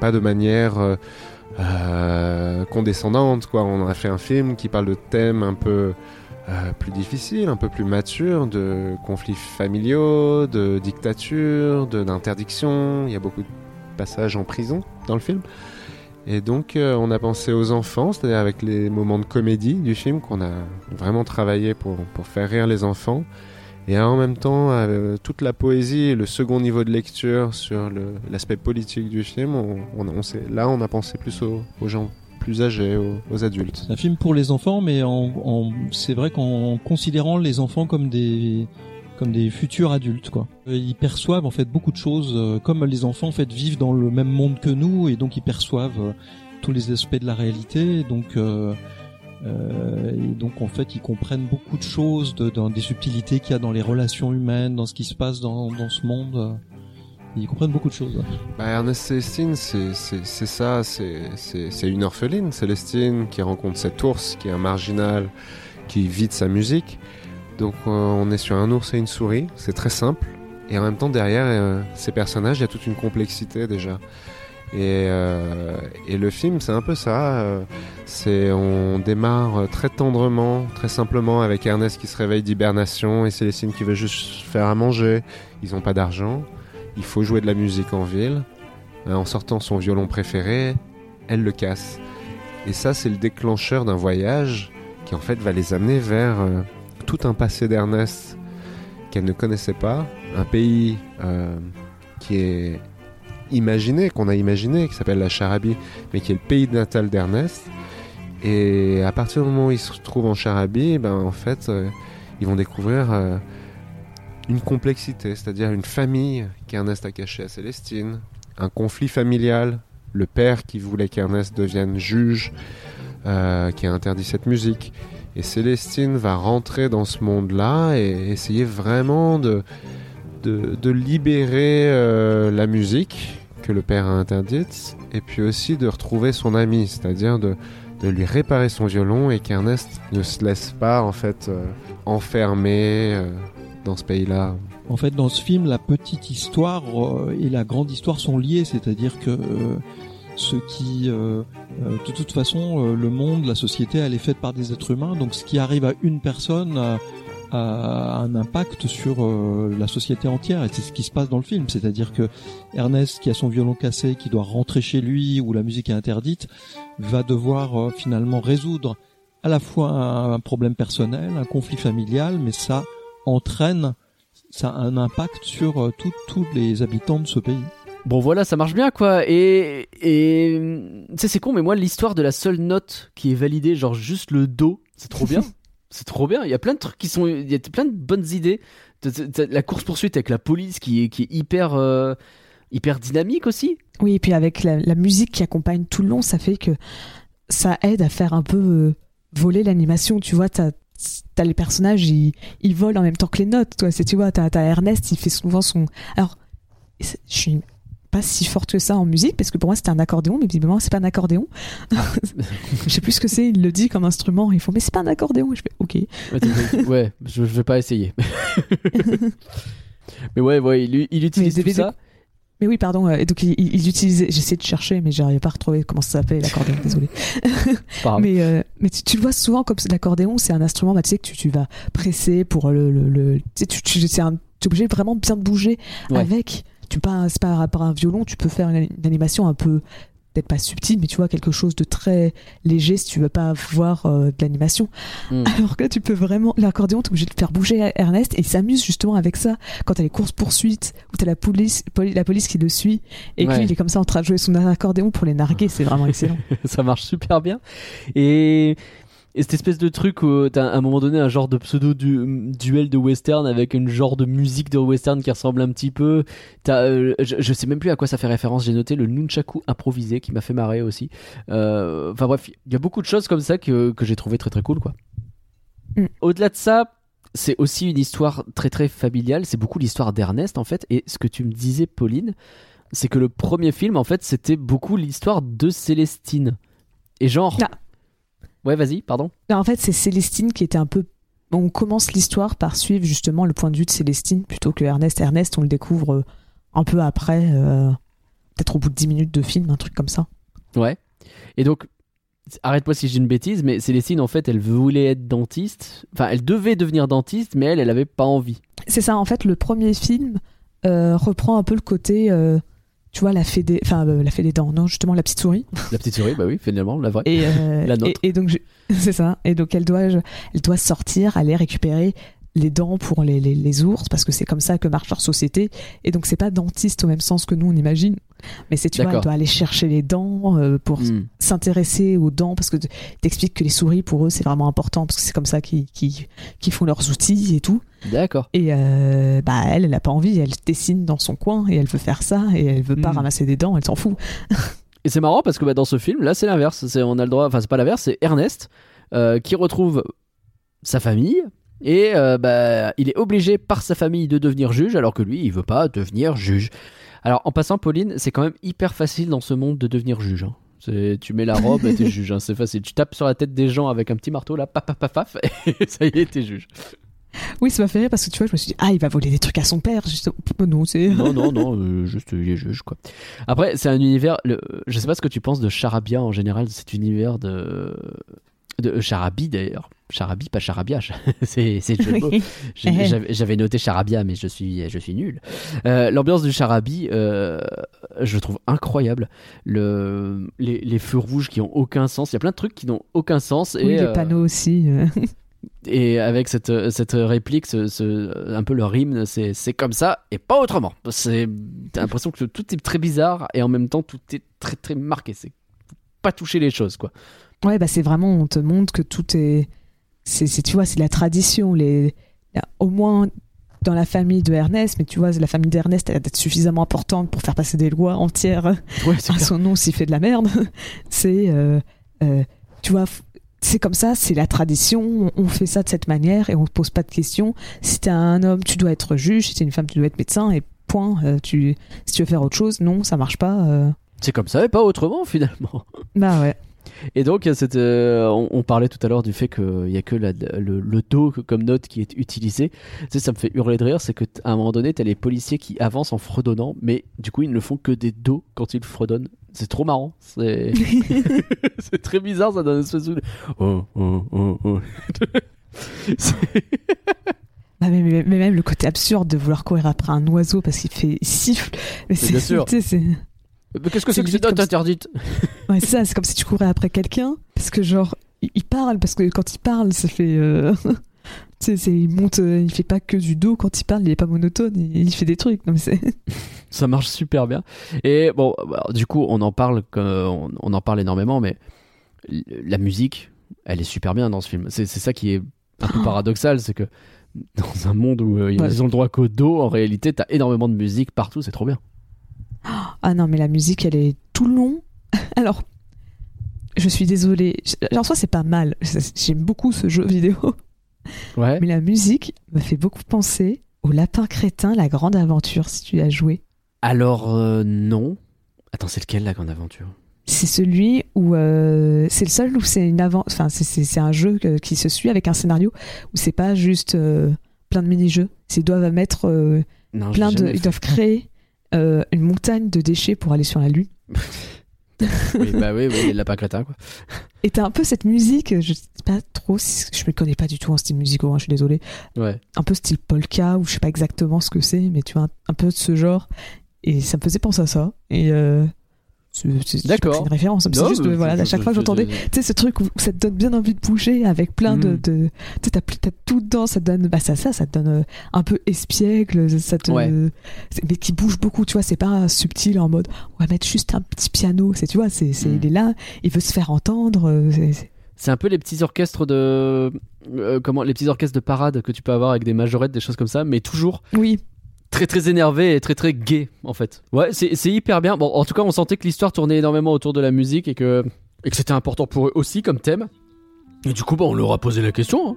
pas de manière euh, condescendante quoi. On a fait un film qui parle de thèmes un peu euh, plus difficiles, un peu plus matures, de conflits familiaux, de dictature, d'interdiction. Il y a beaucoup de passages en prison dans le film. Et donc euh, on a pensé aux enfants, c'est-à-dire avec les moments de comédie du film qu'on a vraiment travaillé pour, pour faire rire les enfants. Et en même temps, euh, toute la poésie et le second niveau de lecture sur l'aspect politique du film, là on a pensé plus aux, gens plus âgés, aux, adultes.
Un film pour les enfants, mais c'est vrai qu'en considérant les enfants comme des futurs adultes. Euh, Ils perçoivent en fait beaucoup de choses euh, comme les enfants vivent dans le même monde que nous et donc ils perçoivent tous les aspects de la réalité euh, et donc en fait ils comprennent beaucoup de choses de, dans des subtilités qu'il y a dans les relations humaines, dans ce qui se passe dans, dans ce monde. Ils comprennent beaucoup de choses.
Bah, Ernest Célestine, c'est ça, c'est une orpheline, Célestine, qui rencontre cet ours qui est un marginal, qui vit de sa musique. Donc euh, on est sur un ours et une souris, c'est très simple. Et en même temps, derrière euh, ces personnages, il y a toute une complexité déjà. Et, euh, et le film, c'est un peu ça. euh, on démarre très tendrement, très simplement avec Ernest qui se réveille d'hibernation et Célestine qui veut juste faire à manger. Ils n'ont pas d'argent. Il faut jouer de la musique en ville. Euh, En sortant son violon préféré, elle le casse. Et ça, c'est le déclencheur d'un voyage qui en fait va les amener vers tout un passé d'Ernest qu'elle ne connaissait pas, un pays qui est imaginé, qu'on a imaginé, qui s'appelle la Charabie, mais qui est le pays natal d'Ernest. Et à partir du moment où ils se retrouvent en Charabie, ben en fait, euh, ils vont découvrir euh, une complexité, c'est-à-dire une famille qu'Ernest a cachée à Célestine, un conflit familial, le père qui voulait qu'Ernest devienne juge, euh, qui a interdit cette musique. Et Célestine va rentrer dans ce monde-là et essayer vraiment de, de, libérer euh, la musique que le père a interdite, et puis aussi de retrouver son ami, c'est-à-dire de, de lui réparer son violon et qu'Ernest ne se laisse pas en fait euh, enfermer euh, dans ce pays-là.
En fait, dans ce film, la petite histoire et la grande histoire sont liées, c'est-à-dire que ce qui, de toute façon, le monde, la société, elle est faite par des êtres humains, donc ce qui arrive à une personne a, un impact sur euh, la société entière, et c'est ce qui se passe dans le film, c'est-à-dire que Ernest, qui a son violon cassé, qui doit rentrer chez lui, où la musique est interdite, va devoir euh, finalement résoudre à la fois un, un problème personnel, un conflit familial, mais ça entraîne ça a un impact sur euh, tous les habitants de ce pays.
Bon voilà, ça marche bien quoi. Et et tu sais c'est con, mais moi l'histoire de la seule note qui est validée, genre juste le do, c'est trop bien. c'est trop bien. Il y a plein de trucs qui sont, il y a plein de bonnes idées. La course poursuite avec la police qui est qui est hyper euh, hyper dynamique aussi.
Oui, et puis avec la, musique qui accompagne tout le long, ça fait que ça aide à faire un peu euh, voler l'animation. Tu vois, t'as as les personnages, ils, ils volent en même temps que les notes. Toi, tu vois, t'as as Ernest, il fait souvent son. Alors, je suis pas si forte que ça en musique parce que pour moi c'était un accordéon, mais visiblement c'est pas un accordéon. je sais plus ce que c'est. Il le dit comme instrument. Ils font, mais c'est pas un accordéon. Et je fais, ok.
Ouais, je, je vais pas essayer. mais ouais, ouais, il, il utilise
Mais
tout
des-
ça.
Mais oui, pardon. euh, et donc il, il utilisait. J'essaie de chercher, mais j'arrivais pas à retrouver comment ça s'appelait l'accordéon. Désolé. Mais, euh, mais tu, tu le vois souvent comme l'accordéon, c'est un instrument, bah, tu sais, que tu, tu vas presser pour le. le, le- tu sais, tu, tu, c'est un- t'es obligé vraiment bien de bouger
Ouais.
avec. Tu pas, c'est pas par un violon, tu peux faire une, une animation un peu, peut-être pas subtile, mais tu vois, quelque chose de très léger si tu veux pas voir euh, de l'animation.
Mm.
Alors que là, tu peux vraiment. L'accordéon, t'es obligé de faire bouger Ernest et il s'amuse justement avec ça. Quand t'as les courses-poursuites, où t'as la police, poli- la police qui le suit et que
Ouais.
lui, il est comme ça en train de jouer son accordéon pour les narguer, c'est vraiment excellent.
ça marche super bien. Et, et cette espèce de truc où t'as à un moment donné un genre de pseudo du, duel de western avec une genre de musique de western qui ressemble un petit peu. T'as, euh, je, je sais même plus à quoi ça fait référence. J'ai noté le nunchaku improvisé qui m'a fait marrer aussi. Euh, Enfin bref, il y a beaucoup de choses comme ça que, que j'ai trouvé très très cool quoi.
Mm.
Au-delà de ça. C'est aussi une histoire très très familiale, c'est beaucoup l'histoire d'Ernest en fait, et ce que tu me disais Pauline, c'est que le premier film en fait c'était beaucoup l'histoire de Célestine. Et genre...
Ah.
Ouais vas-y, pardon.
Ben, En fait, c'est Célestine qui était un peu. On commence l'histoire par suivre justement le point de vue de Célestine plutôt que Ernest. Ernest, on le découvre euh, un peu après, euh, peut-être au bout de 10 minutes de film, un truc comme ça.
Ouais. Et donc, arrête-moi si j'ai une bêtise, mais Célestine en fait elle voulait être dentiste, enfin elle devait devenir dentiste, mais elle, elle avait pas envie.
C'est ça, en fait, le premier film euh, reprend un peu le côté. euh, tu vois, la fée des. Enfin, euh, la fée des dents, non, justement, la petite souris.
La petite souris, bah oui, finalement, la vraie.
Et, euh,
La nôtre.
et, et donc, je- c'est ça. Et donc, elle doit, elle doit sortir, aller récupérer les dents pour les, les, les ours, parce que c'est comme ça que marche leur société. Et donc, c'est pas dentiste au même sens que nous, on imagine. Mais c'est, tu vois, elle doit aller chercher les dents euh, pour
Hmm.
s'intéresser aux dents, parce que t'expliques que les souris, pour eux, c'est vraiment important, parce que c'est comme ça qu'ils, qu'ils, qu'ils font leurs outils et tout.
D'accord.
Et euh, bah, elle, elle a pas envie, elle dessine dans son coin, et elle veut faire ça, et elle veut pas
Hmm.
ramasser des dents, elle s'en fout.
Et c'est marrant parce que bah, dans ce film, là, c'est l'inverse. C'est, on a le droit, enfin, c'est pas l'inverse, c'est Ernest euh, qui retrouve sa famille et euh, bah, il est obligé par sa famille de devenir juge alors que lui, il veut pas devenir juge. Alors, en passant, Pauline, c'est quand même hyper facile dans ce monde de devenir juge. hein. Tu mets la robe et t'es juge, hein, c'est facile. Tu tapes sur la tête des gens avec un petit marteau, là, paf, paf, paf, paf, et ça y est, t'es juge.
Oui, ça m'a fait rire parce que tu vois, je me suis dit, ah, il va voler des trucs à son père, justement. Non, c'est.
Non, non, non, euh, juste il est juge quoi. Après, c'est un univers. Le, je sais pas ce que tu penses de Charabia en général, cet univers de de euh, Charabi d'ailleurs. Charabi, pas Charabia. c'est le. J'ai- J'avais noté Charabia, mais je suis je suis nul. Euh, L'ambiance du Charabi, euh, je le trouve incroyable. Le les, les feux rouges qui ont aucun sens. Il y a plein de trucs qui n'ont aucun sens
oui,
et
les
euh,
panneaux aussi. euh.
et avec cette, cette réplique, ce, ce- un peu leur hymne, c'est comme ça et pas autrement. T'as l'impression que tout est très bizarre et en même temps tout est très très marqué. C'est pas toucher les choses quoi.
Ouais, bah, c'est vraiment, on te montre que tout est. C'est, tu vois, c'est la tradition. Les... là, Au moins dans la famille de Ernest, mais tu vois, la famille d'Ernest, elle a d'être suffisamment importante pour faire passer des lois entières
Ouais,
à son nom s'il fait de la merde. c'est. euh, euh, tu vois. C'est comme ça, c'est la tradition, on- fait ça de cette manière et on ne pose pas de questions. Si t'es un homme, tu dois être juge, si t'es une femme, tu dois être médecin et point. Euh, tu, si tu veux faire autre chose, non, ça marche pas.
C'est comme ça et pas autrement finalement.
Bah ouais.
Et donc, cette, euh, on, on parlait tout à l'heure du fait qu'il n'y a que la- le, le do comme note qui est utilisé. Tu sais, ça me fait hurler de rire, c'est qu'à un moment donné, tu as les policiers qui avancent en fredonnant, mais du coup, ils ne font que des do quand ils fredonnent. C'est trop marrant. C'est c'est très bizarre, ça donne une espèce de. Oh, oh, oh, oh.
Bah, mais, mais- mais même le côté absurde de vouloir courir après un oiseau parce qu'il fait il siffle. Mais c'est
bien sûr.
c'est
qu'est-ce que
C'est
que
comme-
interdites
ouais, c'est ça, c'est comme si tu courais après quelqu'un parce que genre il, parle parce que quand il parle, ça fait euh, tu sais, c'est- il monte, euh, il fait pas que du dos quand il parle, il est pas monotone, il, il fait des trucs. Non, mais c'est
Ça marche super bien. Et bon, bah, du coup, on en parle, comme- on, on en parle énormément, mais la musique, elle est super bien dans ce film. C'est c'est ça qui est un peu paradoxal, c'est que dans un monde où euh, ils
Ouais.
ont le droit qu'au dos, en réalité, t'as énormément de musique partout, c'est trop bien.
ah non, mais la musique, elle est tout le long. Alors, je suis désolée. En soi, c'est pas mal. J'aime beaucoup ce jeu vidéo.
Ouais.
Mais la musique me fait beaucoup penser au Lapin Crétin, la grande aventure, si tu as joué.
Alors, euh, non. Attends, c'est lequel la grande aventure?
C'est celui où euh, c'est le seul où c'est une avant, enfin c'est- un jeu que- qui se suit avec un scénario où c'est pas juste euh, plein de mini-jeux. C'est ils doivent mettre euh,
Non,
plein de, ils doivent créer euh, une montagne de déchets pour aller sur la lune.
Oui, bah oui, oui, les lapins crétins, quoi.
Et t'as un peu cette musique, je sais pas trop, si- je me connais pas du tout en style musical, hein, je suis désolée.
Ouais.
Un peu style polka ou je sais pas exactement ce que c'est, mais tu vois un, un peu de ce genre. Et ça me faisait penser à ça. Et euh, c'est
D'accord.
une référence. C'est juste,
mais
voilà,
je-
à chaque fois que
je-
j'entendais
je-
tu sais ce truc où, ça te donne bien envie de bouger avec plein de,
Mm.
de tu sais t'as tout dedans ça te donne bah ça ça ça te donne euh, un peu espiègle ça te
Ouais.
mais qui bouge beaucoup tu vois c'est pas subtil en mode on va mettre juste un petit piano c'est tu vois c'est
Mm.
il est là il veut se faire entendre euh, C'est
un peu les petits orchestres de. euh, comment Les petits orchestres de parade que tu peux avoir avec des majorettes, des choses comme ça, mais toujours
oui
très très énervé et très très gay en fait. Ouais, c'est hyper bien. Bon, en tout cas, on sentait que l'histoire tournait énormément autour de la musique et que, et que c'était important pour eux aussi comme thème. Et du coup, bah, on leur a posé la question. hein.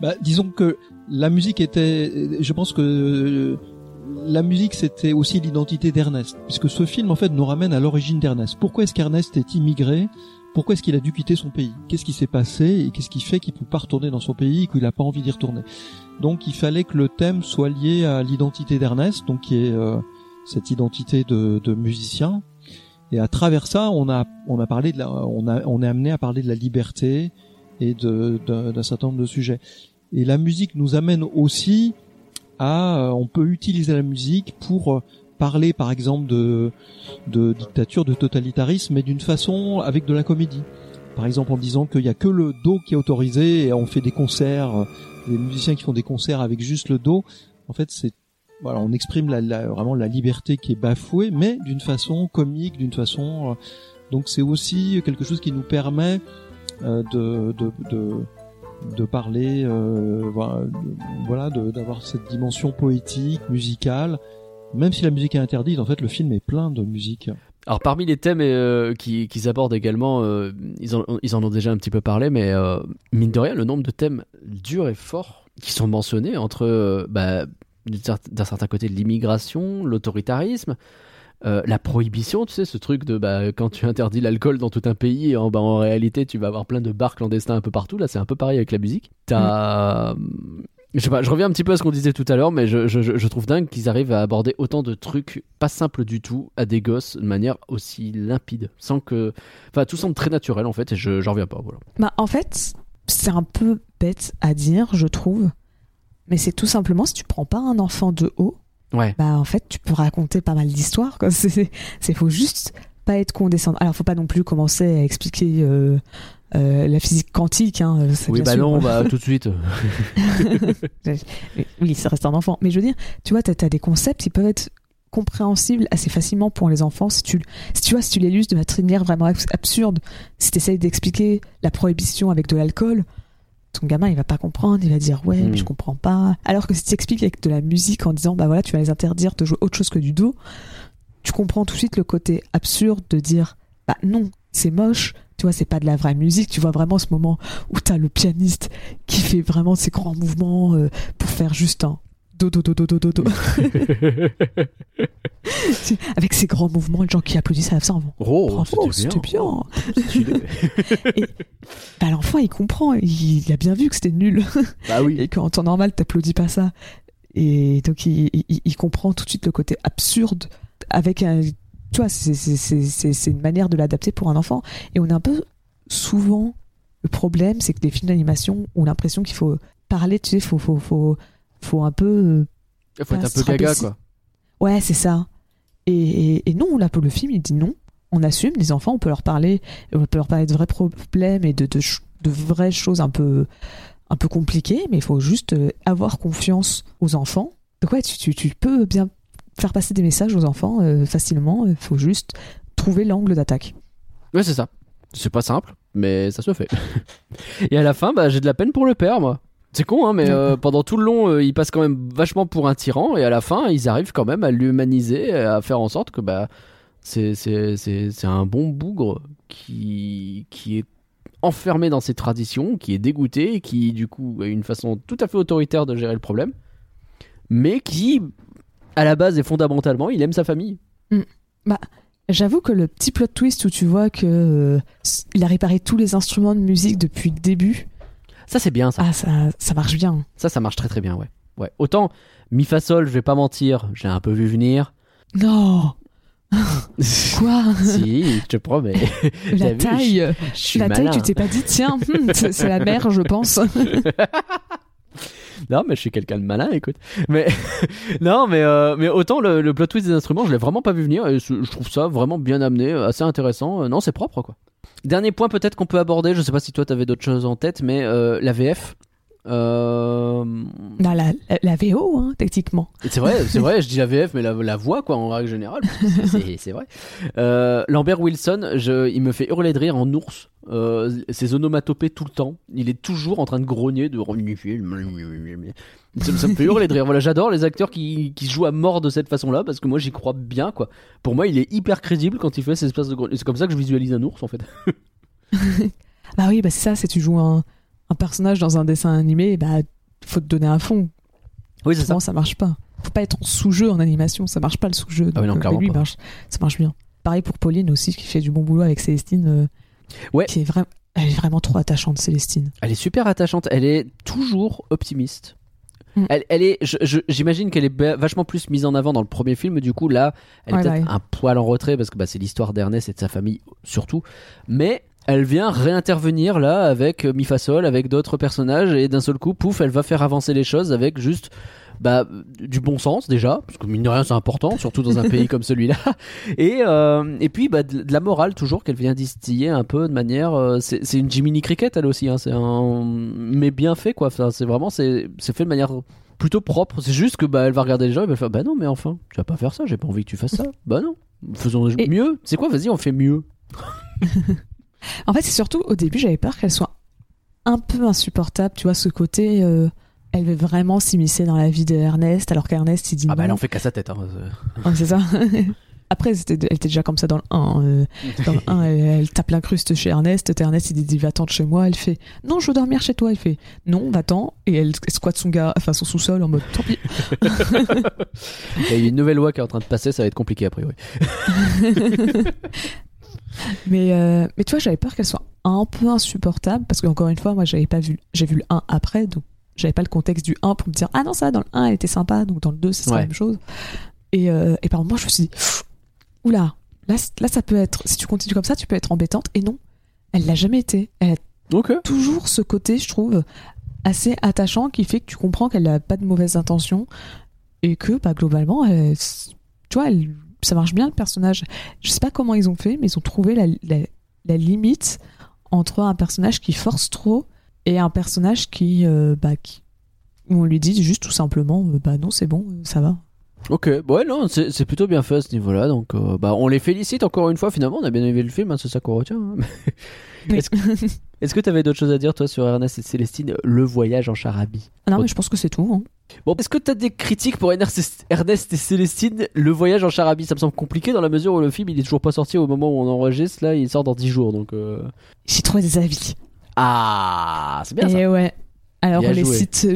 Bah, disons que la musique était, je pense que euh, la musique c'était aussi l'identité d'Ernest, puisque ce film en fait nous ramène à l'origine d'Ernest. Pourquoi est-ce qu'Ernest est immigré? Pourquoi est-ce qu'il a dû quitter son pays? Qu'est-ce qui s'est passé? Et qu'est-ce qui fait qu'il peut pas retourner dans son pays et qu'il n'a pas envie d'y retourner? Donc il fallait que le thème soit lié à l'identité d'Ernest, donc qui est euh, cette identité de, de musicien. Et à travers ça, on a on a parlé de la, on a on est amené à parler de la liberté et de d'un certain nombre de sujets. Et la musique nous amène aussi à, euh, on peut utiliser la musique pour euh, parler, par exemple, de, de dictature, de totalitarisme, mais d'une façon avec de la comédie. Par exemple, en disant qu'il y a que le do qui est autorisé et on fait des concerts, des musiciens qui font des concerts avec juste le do. En fait, c'est voilà, on exprime la, la- vraiment la liberté qui est bafouée, mais d'une façon comique, d'une façon. euh, donc c'est aussi quelque chose qui nous permet euh, de, de, de de parler, euh, voilà, d'avoir cette dimension poétique, musicale. Même si la musique est interdite, en fait, le film est plein de musique.
Alors parmi les thèmes euh, qui- qu'ils abordent également, euh, ils, en, ils en ont déjà un petit peu parlé, mais euh, mine de rien, le nombre de thèmes durs et forts qui sont mentionnés entre, bah, d'un certain côté, l'immigration, l'autoritarisme, la prohibition, tu sais, ce truc de bah, quand tu interdis l'alcool dans tout un pays, en, bah, en réalité, tu vas avoir plein de bars clandestins un peu partout. Là, c'est un peu pareil avec la musique. T'as. Je sais pas, je reviens un petit peu à ce qu'on disait tout à l'heure, mais je, je- je- je trouve dingue qu'ils arrivent à aborder autant de trucs pas simples du tout à des gosses de manière aussi limpide, sans que. Enfin, tout semble très naturel en fait, et je j'en reviens pas, voilà.
Bah, en fait, c'est un peu bête à dire, je trouve. Mais c'est tout simplement, si tu prends pas un enfant de haut,
Ouais.
bah en fait, tu peux raconter pas mal d'histoires. c'est faut juste pas être condescendant. Alors, faut pas non plus commencer à expliquer euh, euh, la physique quantique. Hein, c'est
Oui, bah
sûr.
non, bah tout de suite.
oui, ça reste un enfant. Mais je veux dire, tu vois, t'as, as des concepts qui peuvent être compréhensibles assez facilement pour les enfants si tu, si tu vois, si tu les luses de manière vraiment abs- absurde. Si tu essayes d'expliquer la prohibition avec de l'alcool, ton gamin il va pas comprendre, il va dire ouais, mais je comprends pas. Alors que si tu expliques avec de la musique en disant bah voilà, tu vas les interdire de jouer autre chose que du dos, tu comprends tout de suite le côté absurde de dire bah non, c'est moche. Tu vois, c'est pas de la vraie musique. Tu vois vraiment ce moment où t'as le pianiste qui fait vraiment ses grands mouvements euh, pour faire juste un dodo dodo dodo dodo avec ses grands mouvements les gens qui applaudissent à la fin
Oh,
c'était bien, Bah, l'enfant il comprend. Il, il a bien vu que c'était nul.
Bah oui.
et qu'en temps normal t'applaudis pas ça. Et donc il, il- il comprend tout de suite le côté absurde avec un tu vois c'est- une manière de l'adapter pour un enfant et on a un peu souvent le problème c'est que les films d'animation ont l'impression qu'il faut parler tu sais faut faut faut faut un peu
Il faut être un peu gaga, quoi.
Ouais, c'est ça. Et, et, et non, là, pour le film, il dit non. On assume, les enfants, on peut leur parler, on peut leur parler de vrais problèmes et de, de, de vraies choses un peu, un peu compliquées, mais il faut juste euh, avoir confiance aux enfants. Donc ouais, tu, tu, tu peux bien faire passer des messages aux enfants euh, facilement, il faut juste trouver l'angle d'attaque.
Ouais, c'est ça. C'est pas simple, mais ça se fait. Et à la fin, bah, j'ai de la peine pour le père, moi. C'est con, hein, mais euh, pendant tout le long, euh, il passe quand même vachement pour un tyran, et à la fin, ils arrivent quand même à l'humaniser, à faire en sorte que bah, c'est un bon bougre qui, qui est enfermé dans ses traditions, qui est dégoûté, qui du coup a une façon tout à fait autoritaire de gérer le problème, mais qui, à la base et fondamentalement, il aime sa famille.
J'avoue que le petit plot twist où tu vois que euh, il a réparé tous les instruments de musique depuis le début,
Ça, c'est bien, ça.
ah ça, ça marche bien.
Ça, ça marche très très bien, ouais. ouais. Autant mi fa sol, je vais pas mentir, j'ai un peu vu venir.
Non, quoi?
Si, je te promets.
La
vu,
taille,
Je suis
la taille, tu t'es pas dit, tiens, hmm, c'est c'est la mère, je pense.
Non, mais je suis quelqu'un de malin, écoute. Mais non, mais euh, mais autant le, plot twist des instruments, je l'ai vraiment pas vu venir et je trouve ça vraiment bien amené, assez intéressant. Euh, Non, c'est propre quoi. Dernier point peut-être qu'on peut aborder, je sais pas si toi t'avais d'autres choses en tête, mais euh, la VF. Euh...
Non, la, la, la VO, hein, techniquement.
C'est vrai, c'est vrai, je dis la VF, mais la, la voix, quoi, en règle générale. C'est vrai. Euh, Lambert Wilson, je, il me fait hurler de rire en ours. Euh, ses onomatopées tout le temps. Il est toujours en train de grogner, de. Ça, ça me fait hurler de rire. Voilà, j'adore les acteurs qui, qui jouent à mort de cette façon-là, parce que moi j'y crois bien, quoi. Pour moi, il est hyper crédible quand il fait ces espèces de grognements. C'est comme ça que je visualise un ours, en fait.
Bah oui, bah c'est ça, c'est tu joues un, un personnage dans un dessin animé, bah faut te donner un fond.
Oui, c'est ça.
Ça marche pas. Faut pas être en sous-jeu en animation, ça marche pas le sous-jeu.
Ah
euh,
clairement
lui,
pas.
marche, ça marche bien. Pareil pour Pauline aussi, qui fait du bon boulot avec Célestine. euh,
Ouais.
Qui est vraiment, elle est vraiment trop attachante, Célestine.
Elle est super attachante. Elle est toujours optimiste.
Mm.
Elle, elle est, j'imagine qu'elle est vachement plus mise en avant dans le premier film. Du coup, là, elle est
Ouais,
peut-être
ouais.
un poil en retrait parce que bah, c'est l'histoire d'Ernest et de sa famille surtout. Mais elle vient réintervenir là avec euh, Mifasol, avec d'autres personnages et d'un seul coup, pouf, elle va faire avancer les choses avec juste bah, du bon sens déjà, parce que mine de rien c'est important, surtout dans un pays comme celui-là. Et, euh, et puis bah, de, de la morale toujours qu'elle vient distiller un peu de manière. euh, c'est une Jiminy Cricket elle aussi, hein, c'est un mais bien fait quoi. Enfin, c'est vraiment c'est fait de manière plutôt propre. C'est juste que bah elle va regarder les gens et elle va faire bah non mais enfin tu vas pas faire ça, j'ai pas envie que tu fasses ça. bah non, faisons
Et-
mieux. C'est quoi Vas-y on fait mieux.
En fait, c'est surtout au début, j'avais peur qu'elle soit un peu insupportable. Tu vois, ce côté, euh, elle veut vraiment s'immiscer dans la vie d'Ernest, alors qu'Ernest, il dit
Ah bah elle
non.
en fait qu'à sa tête. Hein.
Ouais, c'est ça. Après, elle était déjà comme ça dans le 1. euh, dans le 1, elle, elle tape l'incruste chez Ernest. Ernest, il dit va-t'en de chez moi. Elle fait non, je veux dormir chez toi. Il fait non, va-t'en. Et elle squatte son, gars, enfin, son sous-sol en mode tant pis.
Il y a une nouvelle loi qui est en train de passer, ça va être compliqué a priori.
Mais, euh, mais tu vois, j'avais peur qu'elle soit un peu insupportable parce qu'encore une fois, moi, j'avais pas vu, j'ai vu le 1 après, donc j'avais pas le contexte du 1 pour me dire ah non, ça, dans le 1, elle était sympa, donc dans le 2, c'est
Ouais.
la même chose. Et, euh, et par moment, je me suis dit oula, là, là, ça peut être, si tu continues comme ça, tu peux être embêtante. Et non, elle l'a jamais été. Elle a toujours ce côté, je trouve, assez attachant qui fait que tu comprends qu'elle n'a pas de mauvaises intentions et que bah, globalement, elle- tu vois, elle- ça marche bien le personnage. Je sais pas comment ils ont fait, mais ils ont trouvé la, la- la limite entre un personnage qui force trop et un personnage qui, euh, bah, qui- où on lui dit juste tout simplement, euh, bah non, c'est bon, euh, ça va.
Ok, ouais, non, c'est plutôt bien fait à ce niveau-là. Donc, euh, bah, on les félicite encore une fois. Finalement, on a bien aimé le film, hein, c'est ça qu'on retient. hein.
Oui.
Est-ce que est-ce que t'avais d'autres choses à dire, toi, sur Ernest et Célestine, le voyage en charabie?
Ah non, mais je pense que c'est tout. hein.
Bon, est-ce que t'as des critiques pour Ernest et Célestine, le voyage en charabie? Ça me semble compliqué dans la mesure où le film il est toujours pas sorti au moment où on enregistre. Là, il sort dans 10 jours, donc. euh,
J'ai trouvé des avis.
Ah, c'est bien ça.
Et ouais. Alors
Bien
les
joué.
sites,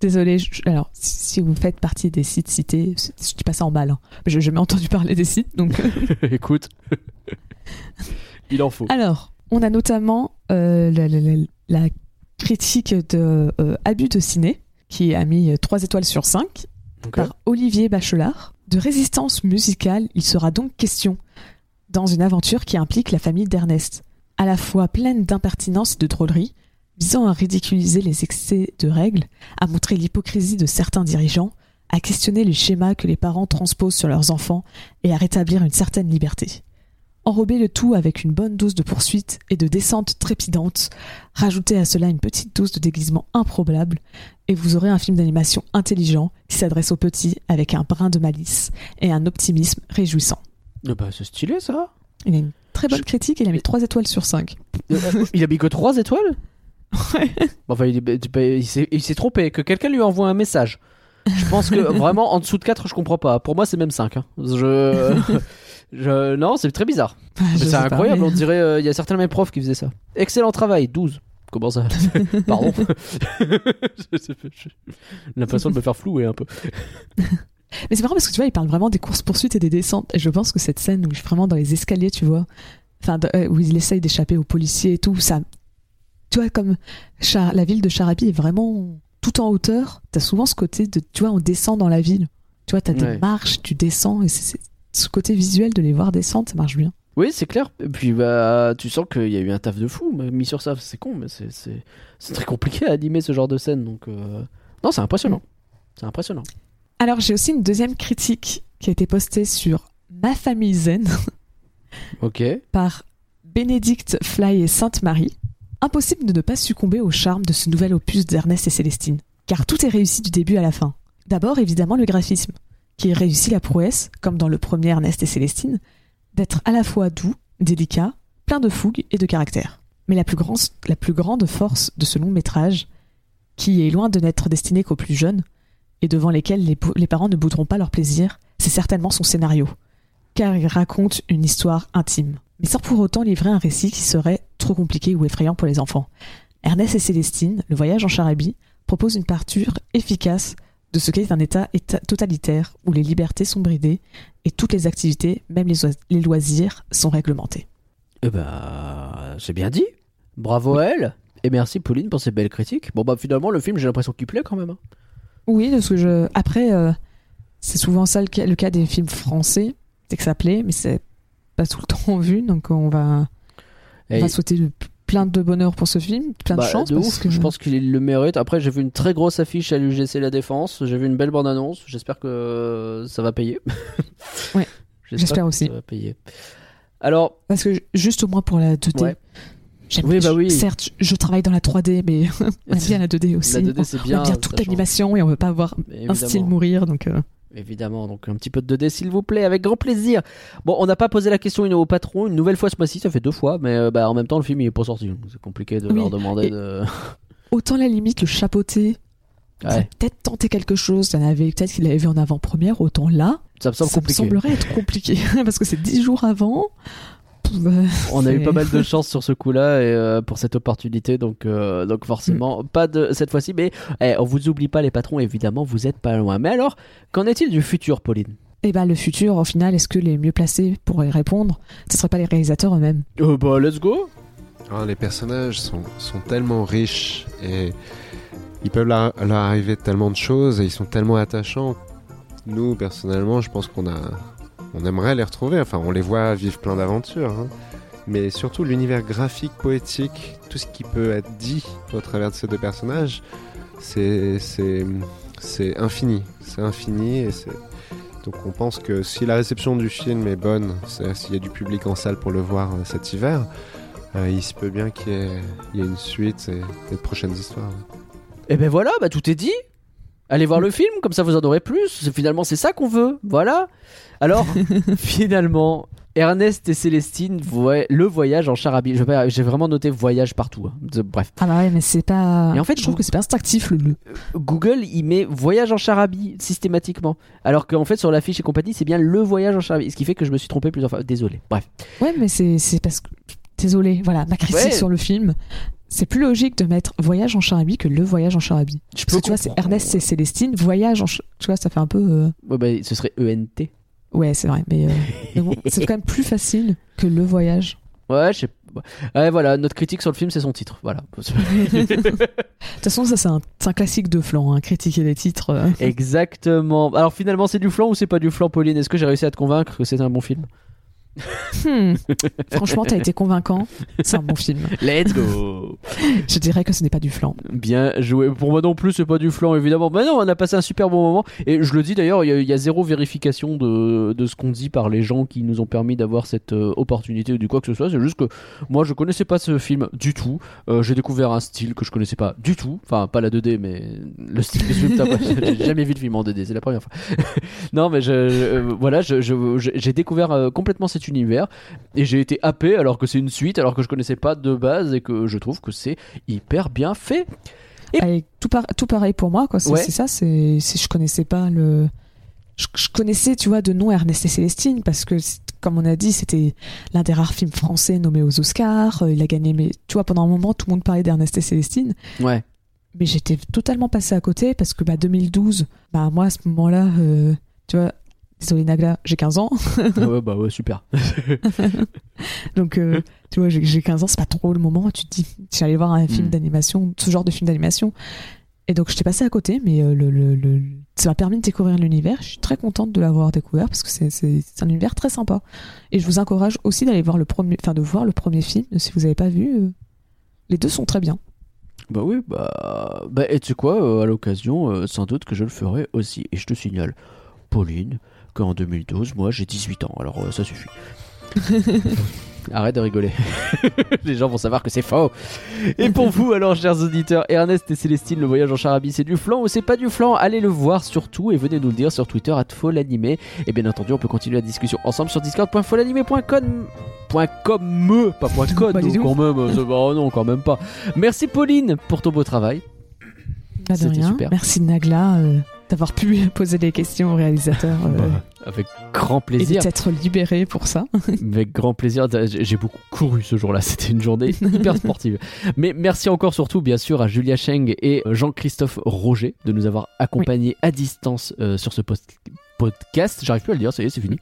désolé, je- alors si vous faites partie des sites cités, je dis pas ça en mal, hein. J'ai jamais entendu parler des sites, donc.
Écoute, il en faut.
alors, on a notamment euh, la, la- la- la critique de euh, Abus de ciné qui a mis 3 étoiles sur 5
Ok.
par Olivier Bachelard. De résistance musicale, il sera donc question dans une aventure qui implique la famille d'Ernest, à la fois pleine d'impertinence et de drôlerie, visant à ridiculiser les excès de règles, à montrer l'hypocrisie de certains dirigeants, à questionner les schémas que les parents transposent sur leurs enfants et à rétablir une certaine liberté. Enrober le tout avec une bonne dose de poursuite et de descente trépidante, rajoutez à cela une petite dose de déguisement improbable, et vous aurez un film d'animation intelligent qui s'adresse aux petits avec un brin de malice et un optimisme réjouissant.
Ah bah, c'est stylé ça.
Il a une très bonne
Je-
critique, il a mis 3 étoiles sur 5.
Euh, il a mis que 3 étoiles?
Ouais.
Enfin, il, est- il s'est- trompé. Que quelqu'un lui envoie un message. Je pense que vraiment en dessous de 4, je comprends pas. Pour moi, c'est même 5. hein. Je... je... Non, c'est très bizarre.
Bah,
c'est
pas,
incroyable,
mais-
on dirait. euh, Il y a certains de mes profs qui faisaient ça. Excellent travail, 12. Comment ça Pardon. J'ai l'impression de me faire flouer un peu.
Mais c'est marrant parce que tu vois, il parle vraiment des courses poursuites et des descentes. Et je pense que cette scène où je suis vraiment dans les escaliers, tu vois, enfin euh, où il essaye d'échapper aux policiers et tout, ça, tu vois, comme Char- la ville de Charabi est vraiment tout en hauteur. T'as souvent ce côté de, tu vois, on descend dans la ville. Tu vois, t'as
Ouais.
des marches, tu descends et c'est- ce côté visuel de les voir descendre, ça marche bien.
Oui, c'est clair. Et puis, bah, tu sens qu'il y a eu un taf de fou mais mis sur ça. C'est con, mais c'est- c'est c'est très compliqué à animer ce genre de scène. Donc, euh, non, c'est impressionnant. C'est impressionnant.
Alors j'ai aussi une deuxième critique qui a été postée sur Ma famille zen
Ok.
par Bénédicte Fly et Sainte-Marie. Impossible de ne pas succomber au charme de ce nouvel opus d'Ernest et Célestine, car tout est réussi du début à la fin. D'abord, évidemment, le graphisme, qui réussit la prouesse, comme dans le premier Ernest et Célestine, d'être à la fois doux, délicat, plein de fougue et de caractère. Mais la plus, grande, force de ce long métrage, qui est loin de n'être destiné qu'aux plus jeunes, et devant lesquels les, parents ne bouderont pas leur plaisir, c'est certainement son scénario, car il raconte une histoire intime, mais sans pour autant livrer un récit qui serait trop compliqué ou effrayant pour les enfants. Ernest et Célestine, Le voyage en Charabie, propose une parture efficace de ce qu'est un État, état totalitaire où les libertés sont bridées et toutes les activités, même les, ois- les loisirs, sont réglementés.
Eh ben, c'est bien dit. Bravo à elle. Et merci Pauline pour ces belles critiques. Bon bah finalement le film j'ai l'impression qu'il plaît quand même. hein.
Oui, parce que je. Après, euh, c'est souvent ça le cas, le cas des films français, c'est que ça plaît, mais c'est pas tout le temps vu, donc on va, on va souhaiter de- plein de bonheur pour ce film, plein
bah,
de chance.
de
parce
ouf,
que...
Je pense qu'il le mérite. Après j'ai vu une très grosse affiche à l'UGC La Défense. J'ai vu une belle bande annonce. J'espère que ça va payer.
Ouais, j'espère aussi.
Ça va payer. Alors
Parce que juste au moins pour la 2D.
Ouais. Oui, bah oui.
Certes, je travaille dans la 3D, mais on aime bien la 2D aussi.
la 2D c'est
on
bien.
aime bien toute l'animation et on veut pas voir un style mourir, donc. euh,
Évidemment, donc un petit peu de 2D s'il vous plaît, avec grand plaisir. Bon, on n'a pas posé la question au patron une nouvelle fois ce mois-ci, ça fait deux fois, mais euh, bah, en même temps le film il est pas sorti, c'est compliqué de
Oui.
leur demander de.
Autant la limite, le chapeauté, ça
Ouais,
peut-être tenter quelque chose. Avait peut-être qu'il l'avait vu en avant-première, autant là,
ça me semble
ça me semblerait être compliqué parce que c'est dix jours avant. Bah,
On a eu pas mal de chance sur ce coup-là et euh, pour cette opportunité, donc euh, donc forcément
Mm.
pas de cette fois-ci, mais eh, on vous oublie pas les patrons, évidemment, vous êtes pas loin. Mais alors, qu'en est-il du futur, Pauline?
Et bah le futur, au final, est-ce que les mieux placés pour y répondre, ce serait pas les réalisateurs eux-mêmes
euh, Bah let's go.
Ah, les personnages sont, sont tellement riches et ils peuvent leur, leur arriver tellement de choses et ils sont tellement attachants. Nous, personnellement, je pense qu'on a, on aimerait les retrouver. Enfin, on les voit vivre plein d'aventures. hein. Mais surtout l'univers graphique, poétique, tout ce qui peut être dit au travers de ces deux personnages, c'est, infini. C'est infini et c'est. Donc on pense que si la réception du film est bonne, s'il y a du public en salle pour le voir euh, cet hiver, euh, il se peut bien qu'il y, ait, il y ait une suite et, et de prochaines histoires.
Et ben voilà, bah tout est dit. Allez voir le film, comme ça vous en aurez plus. Finalement, c'est ça qu'on veut. Voilà. Alors, finalement, Ernest et Célestine, voient le voyage en charabie. J'ai vraiment noté voyage partout. hein. Bref.
Ah bah ouais, mais c'est pas.
Et en fait,
je trouve que c'est pas instinctif le. le-
Google, il met voyage en charabie systématiquement. Alors qu'en fait, sur l'affiche et compagnie, c'est bien le voyage en charabie. Ce qui fait que je me suis trompé plusieurs fois. Désolé. Bref.
Ouais, mais c'est c'est parce que. Désolé, voilà, ma critique
Ouais.
sur le film. C'est plus logique de mettre Voyage en charabie que Le Voyage en charabie.
Je
Parce que tu vois, c'est Ernest et Célestine, Voyage en Ch- Tu vois, ça fait un peu. euh,
Ouais, bah, ce serait ENT.
Ouais, c'est vrai, mais, euh, mais bon, c'est quand même plus facile que Le Voyage.
Ouais, je sais pas. Ouais, voilà, notre critique sur le film, c'est son titre. Voilà.
De toute façon, ça, c'est un, c'est un classique de flan, hein, critiquer les titres. euh.
Exactement. Alors finalement, c'est du flan ou c'est pas du flan, Pauline? Est-ce que j'ai réussi à te convaincre que c'est un bon film?
Hmm. Franchement, t'as été convaincant. C'est un bon film.
Let's go
Je dirais que ce n'est pas du flan.
Bien joué. Pour moi non plus, c'est pas du flan, évidemment. Mais non, on a passé un super bon moment. Et je le dis d'ailleurs, il y, a- il y a zéro vérification de, de ce qu'on dit par les gens qui nous ont permis d'avoir cette euh, opportunité ou du quoi que ce soit. C'est juste que moi, je connaissais pas ce film du tout. Euh, j'ai découvert un style que je connaissais pas du tout. Enfin, pas la 2D, mais le style de ce film. t'as pas- J'ai jamais vu de film en 2D, c'est la première fois. non, mais je, je- euh, voilà, je- je- j'ai découvert complètement cet univers et j'ai été happé alors que c'est une suite, alors que je connaissais pas de base et que je trouve que c'est hyper bien fait. Et-
tout, par- tout pareil pour moi, quoi. C'est
Ouais.
ça, c'est je connaissais pas le. Je, je connaissais, tu vois, de nom Ernest et Célestine parce que, comme on a dit, c'était l'un des rares films français nommés aux Oscars. Euh, Il a gagné, mais tu vois, pendant un moment, tout le monde parlait d'Ernest et Célestine.
Ouais.
Mais j'étais totalement passé à côté parce que bah 2012, bah moi à ce moment-là, euh, tu vois, désolé Nagla, j'ai 15 ans,
Ah ouais, bah ouais, super.
donc euh, tu vois, j'ai j'ai 15 ans, c'est pas trop le moment. où Tu te dis, j'allais voir un film
Mm.
d'animation, ce genre de film d'animation, et donc j'étais passé à côté, mais euh, le, le, le- ça m'a permis de découvrir l'univers. Je suis très contente de l'avoir découvert parce que c'est un univers très sympa. Et je vous encourage aussi d'aller voir le premier, enfin de voir le premier film si vous avez pas vu. euh, les deux sont très bien.
Bah oui, bah. Bah, et tu sais quoi, à l'occasion, sans doute que je le ferai aussi. Et je te signale, Pauline, qu'en 2012, moi j'ai 18 ans, alors euh, ça suffit. Arrête de rigoler. Les gens vont savoir que c'est faux. Et pour vous, alors, chers auditeurs, Ernest et Célestine, le voyage en charabie, c'est du flan ou c'est pas du flan Allez le voir surtout et venez nous le dire sur Twitter, at folanimé. Et bien entendu, on peut continuer la discussion ensemble sur discord.folanimé.com. .com, pas point .code,
dis donc.
quand même, c'est- bah, non, quand même pas. Merci Pauline pour ton beau travail.
Pas de
C'était
rien.
super.
Merci Nagla euh, d'avoir pu poser des questions au réalisateur. euh,
Bah, avec grand
et
plaisir.
d'être libéré pour ça.
Avec grand plaisir. J'ai beaucoup couru ce jour-là. C'était une journée hyper sportive. Mais merci encore surtout, bien sûr, à Julia Cheng et Jean-Christophe Roger de nous avoir accompagnés à distance euh, sur ce post podcast. J'arrive plus à le dire, ça y est, c'est fini.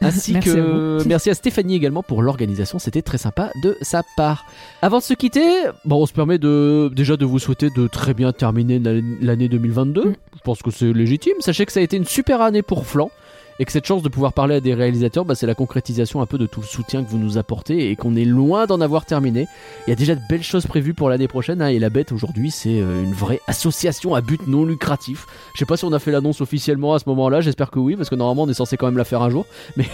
Ainsi
Merci à
que merci à Stéphanie également pour l'organisation. C'était très sympa de sa part. Avant de se quitter, bon, on se permet de déjà de vous souhaiter de très bien terminer l'année 2022. Je pense que c'est légitime. Sachez que ça a été une super année pour Flan et que cette chance de pouvoir parler à des réalisateurs, bah, c'est la concrétisation un peu de tout le soutien que vous nous apportez et qu'on est loin d'en avoir terminé. Il y a déjà de belles choses prévues pour l'année prochaine hein, et la bête aujourd'hui c'est euh, une vraie association à but non lucratif. Je sais pas si on a fait l'annonce officiellement à ce moment-là, j'espère que oui parce que normalement on est censé quand même la faire un jour. Mais,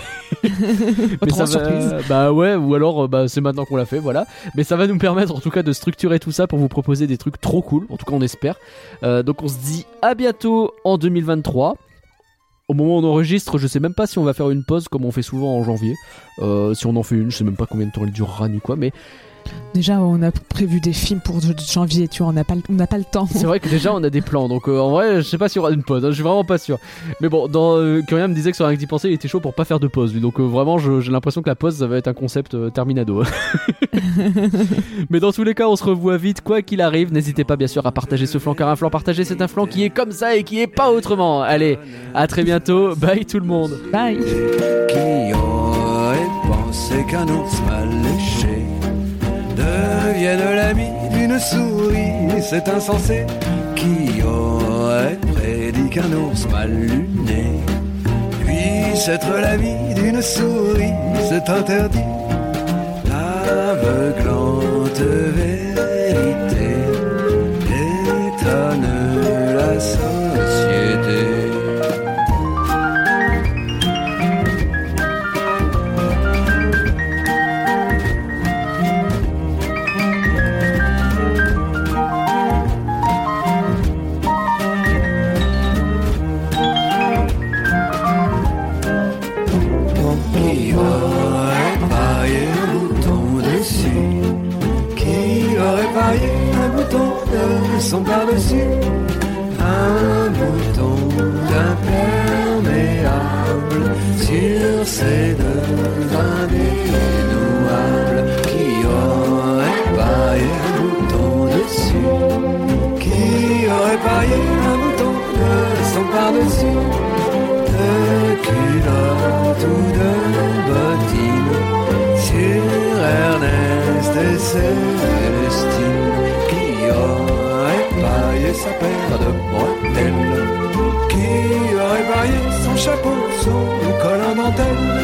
mais ça va-
surprise.
bah ouais ou alors euh, bah, c'est maintenant qu'on l'a fait voilà. Mais ça va nous permettre en tout cas de structurer tout ça pour vous proposer des trucs trop cool. En tout cas on espère. Euh, donc on se dit à bientôt en 2023 au moment où on enregistre, je sais même pas si on va faire une pause comme on fait souvent en janvier. Euh, si on en fait une, je sais même pas combien de temps elle durera ni quoi, mais
Déjà, on a prévu des films pour janvier, tu vois, on n'a pas, le- on n'a pas le temps.
c'est vrai que déjà on a des plans. Donc euh, en vrai, je sais pas s'il y aura une pause, hein, je suis vraiment pas sûr. Mais bon, dans euh, me disait que sur rien que d'y penser, il était chaud pour pas faire de pause. lui. Donc euh, vraiment, j'ai l'impression que la pause ça va être un concept euh, terminado. mais dans tous les cas, on se revoit vite quoi qu'il arrive. N'hésitez pas bien sûr à partager ce flanc car un flanc partagé c'est un flanc qui est comme ça et qui est pas autrement. Allez, à très bientôt. Bye tout le monde.
Bye.
Qui aurait pensé qu'un ours mal léché devienne l'ami d'une souris C'est insensé. Qui aurait prédit qu'un ours mal luné puisse être l'ami d'une souris C'est interdit. L'aveuglante vérité étonne la société. un bouton imperméable sur ces deux indénouables qui aurait paillé un mouton dessus, qui aurait paillé un bouton de son par-dessus, de culotte ou de bottine sur Ernest et père de bretelles qui a réparé son chapeau sous le col en dentelle.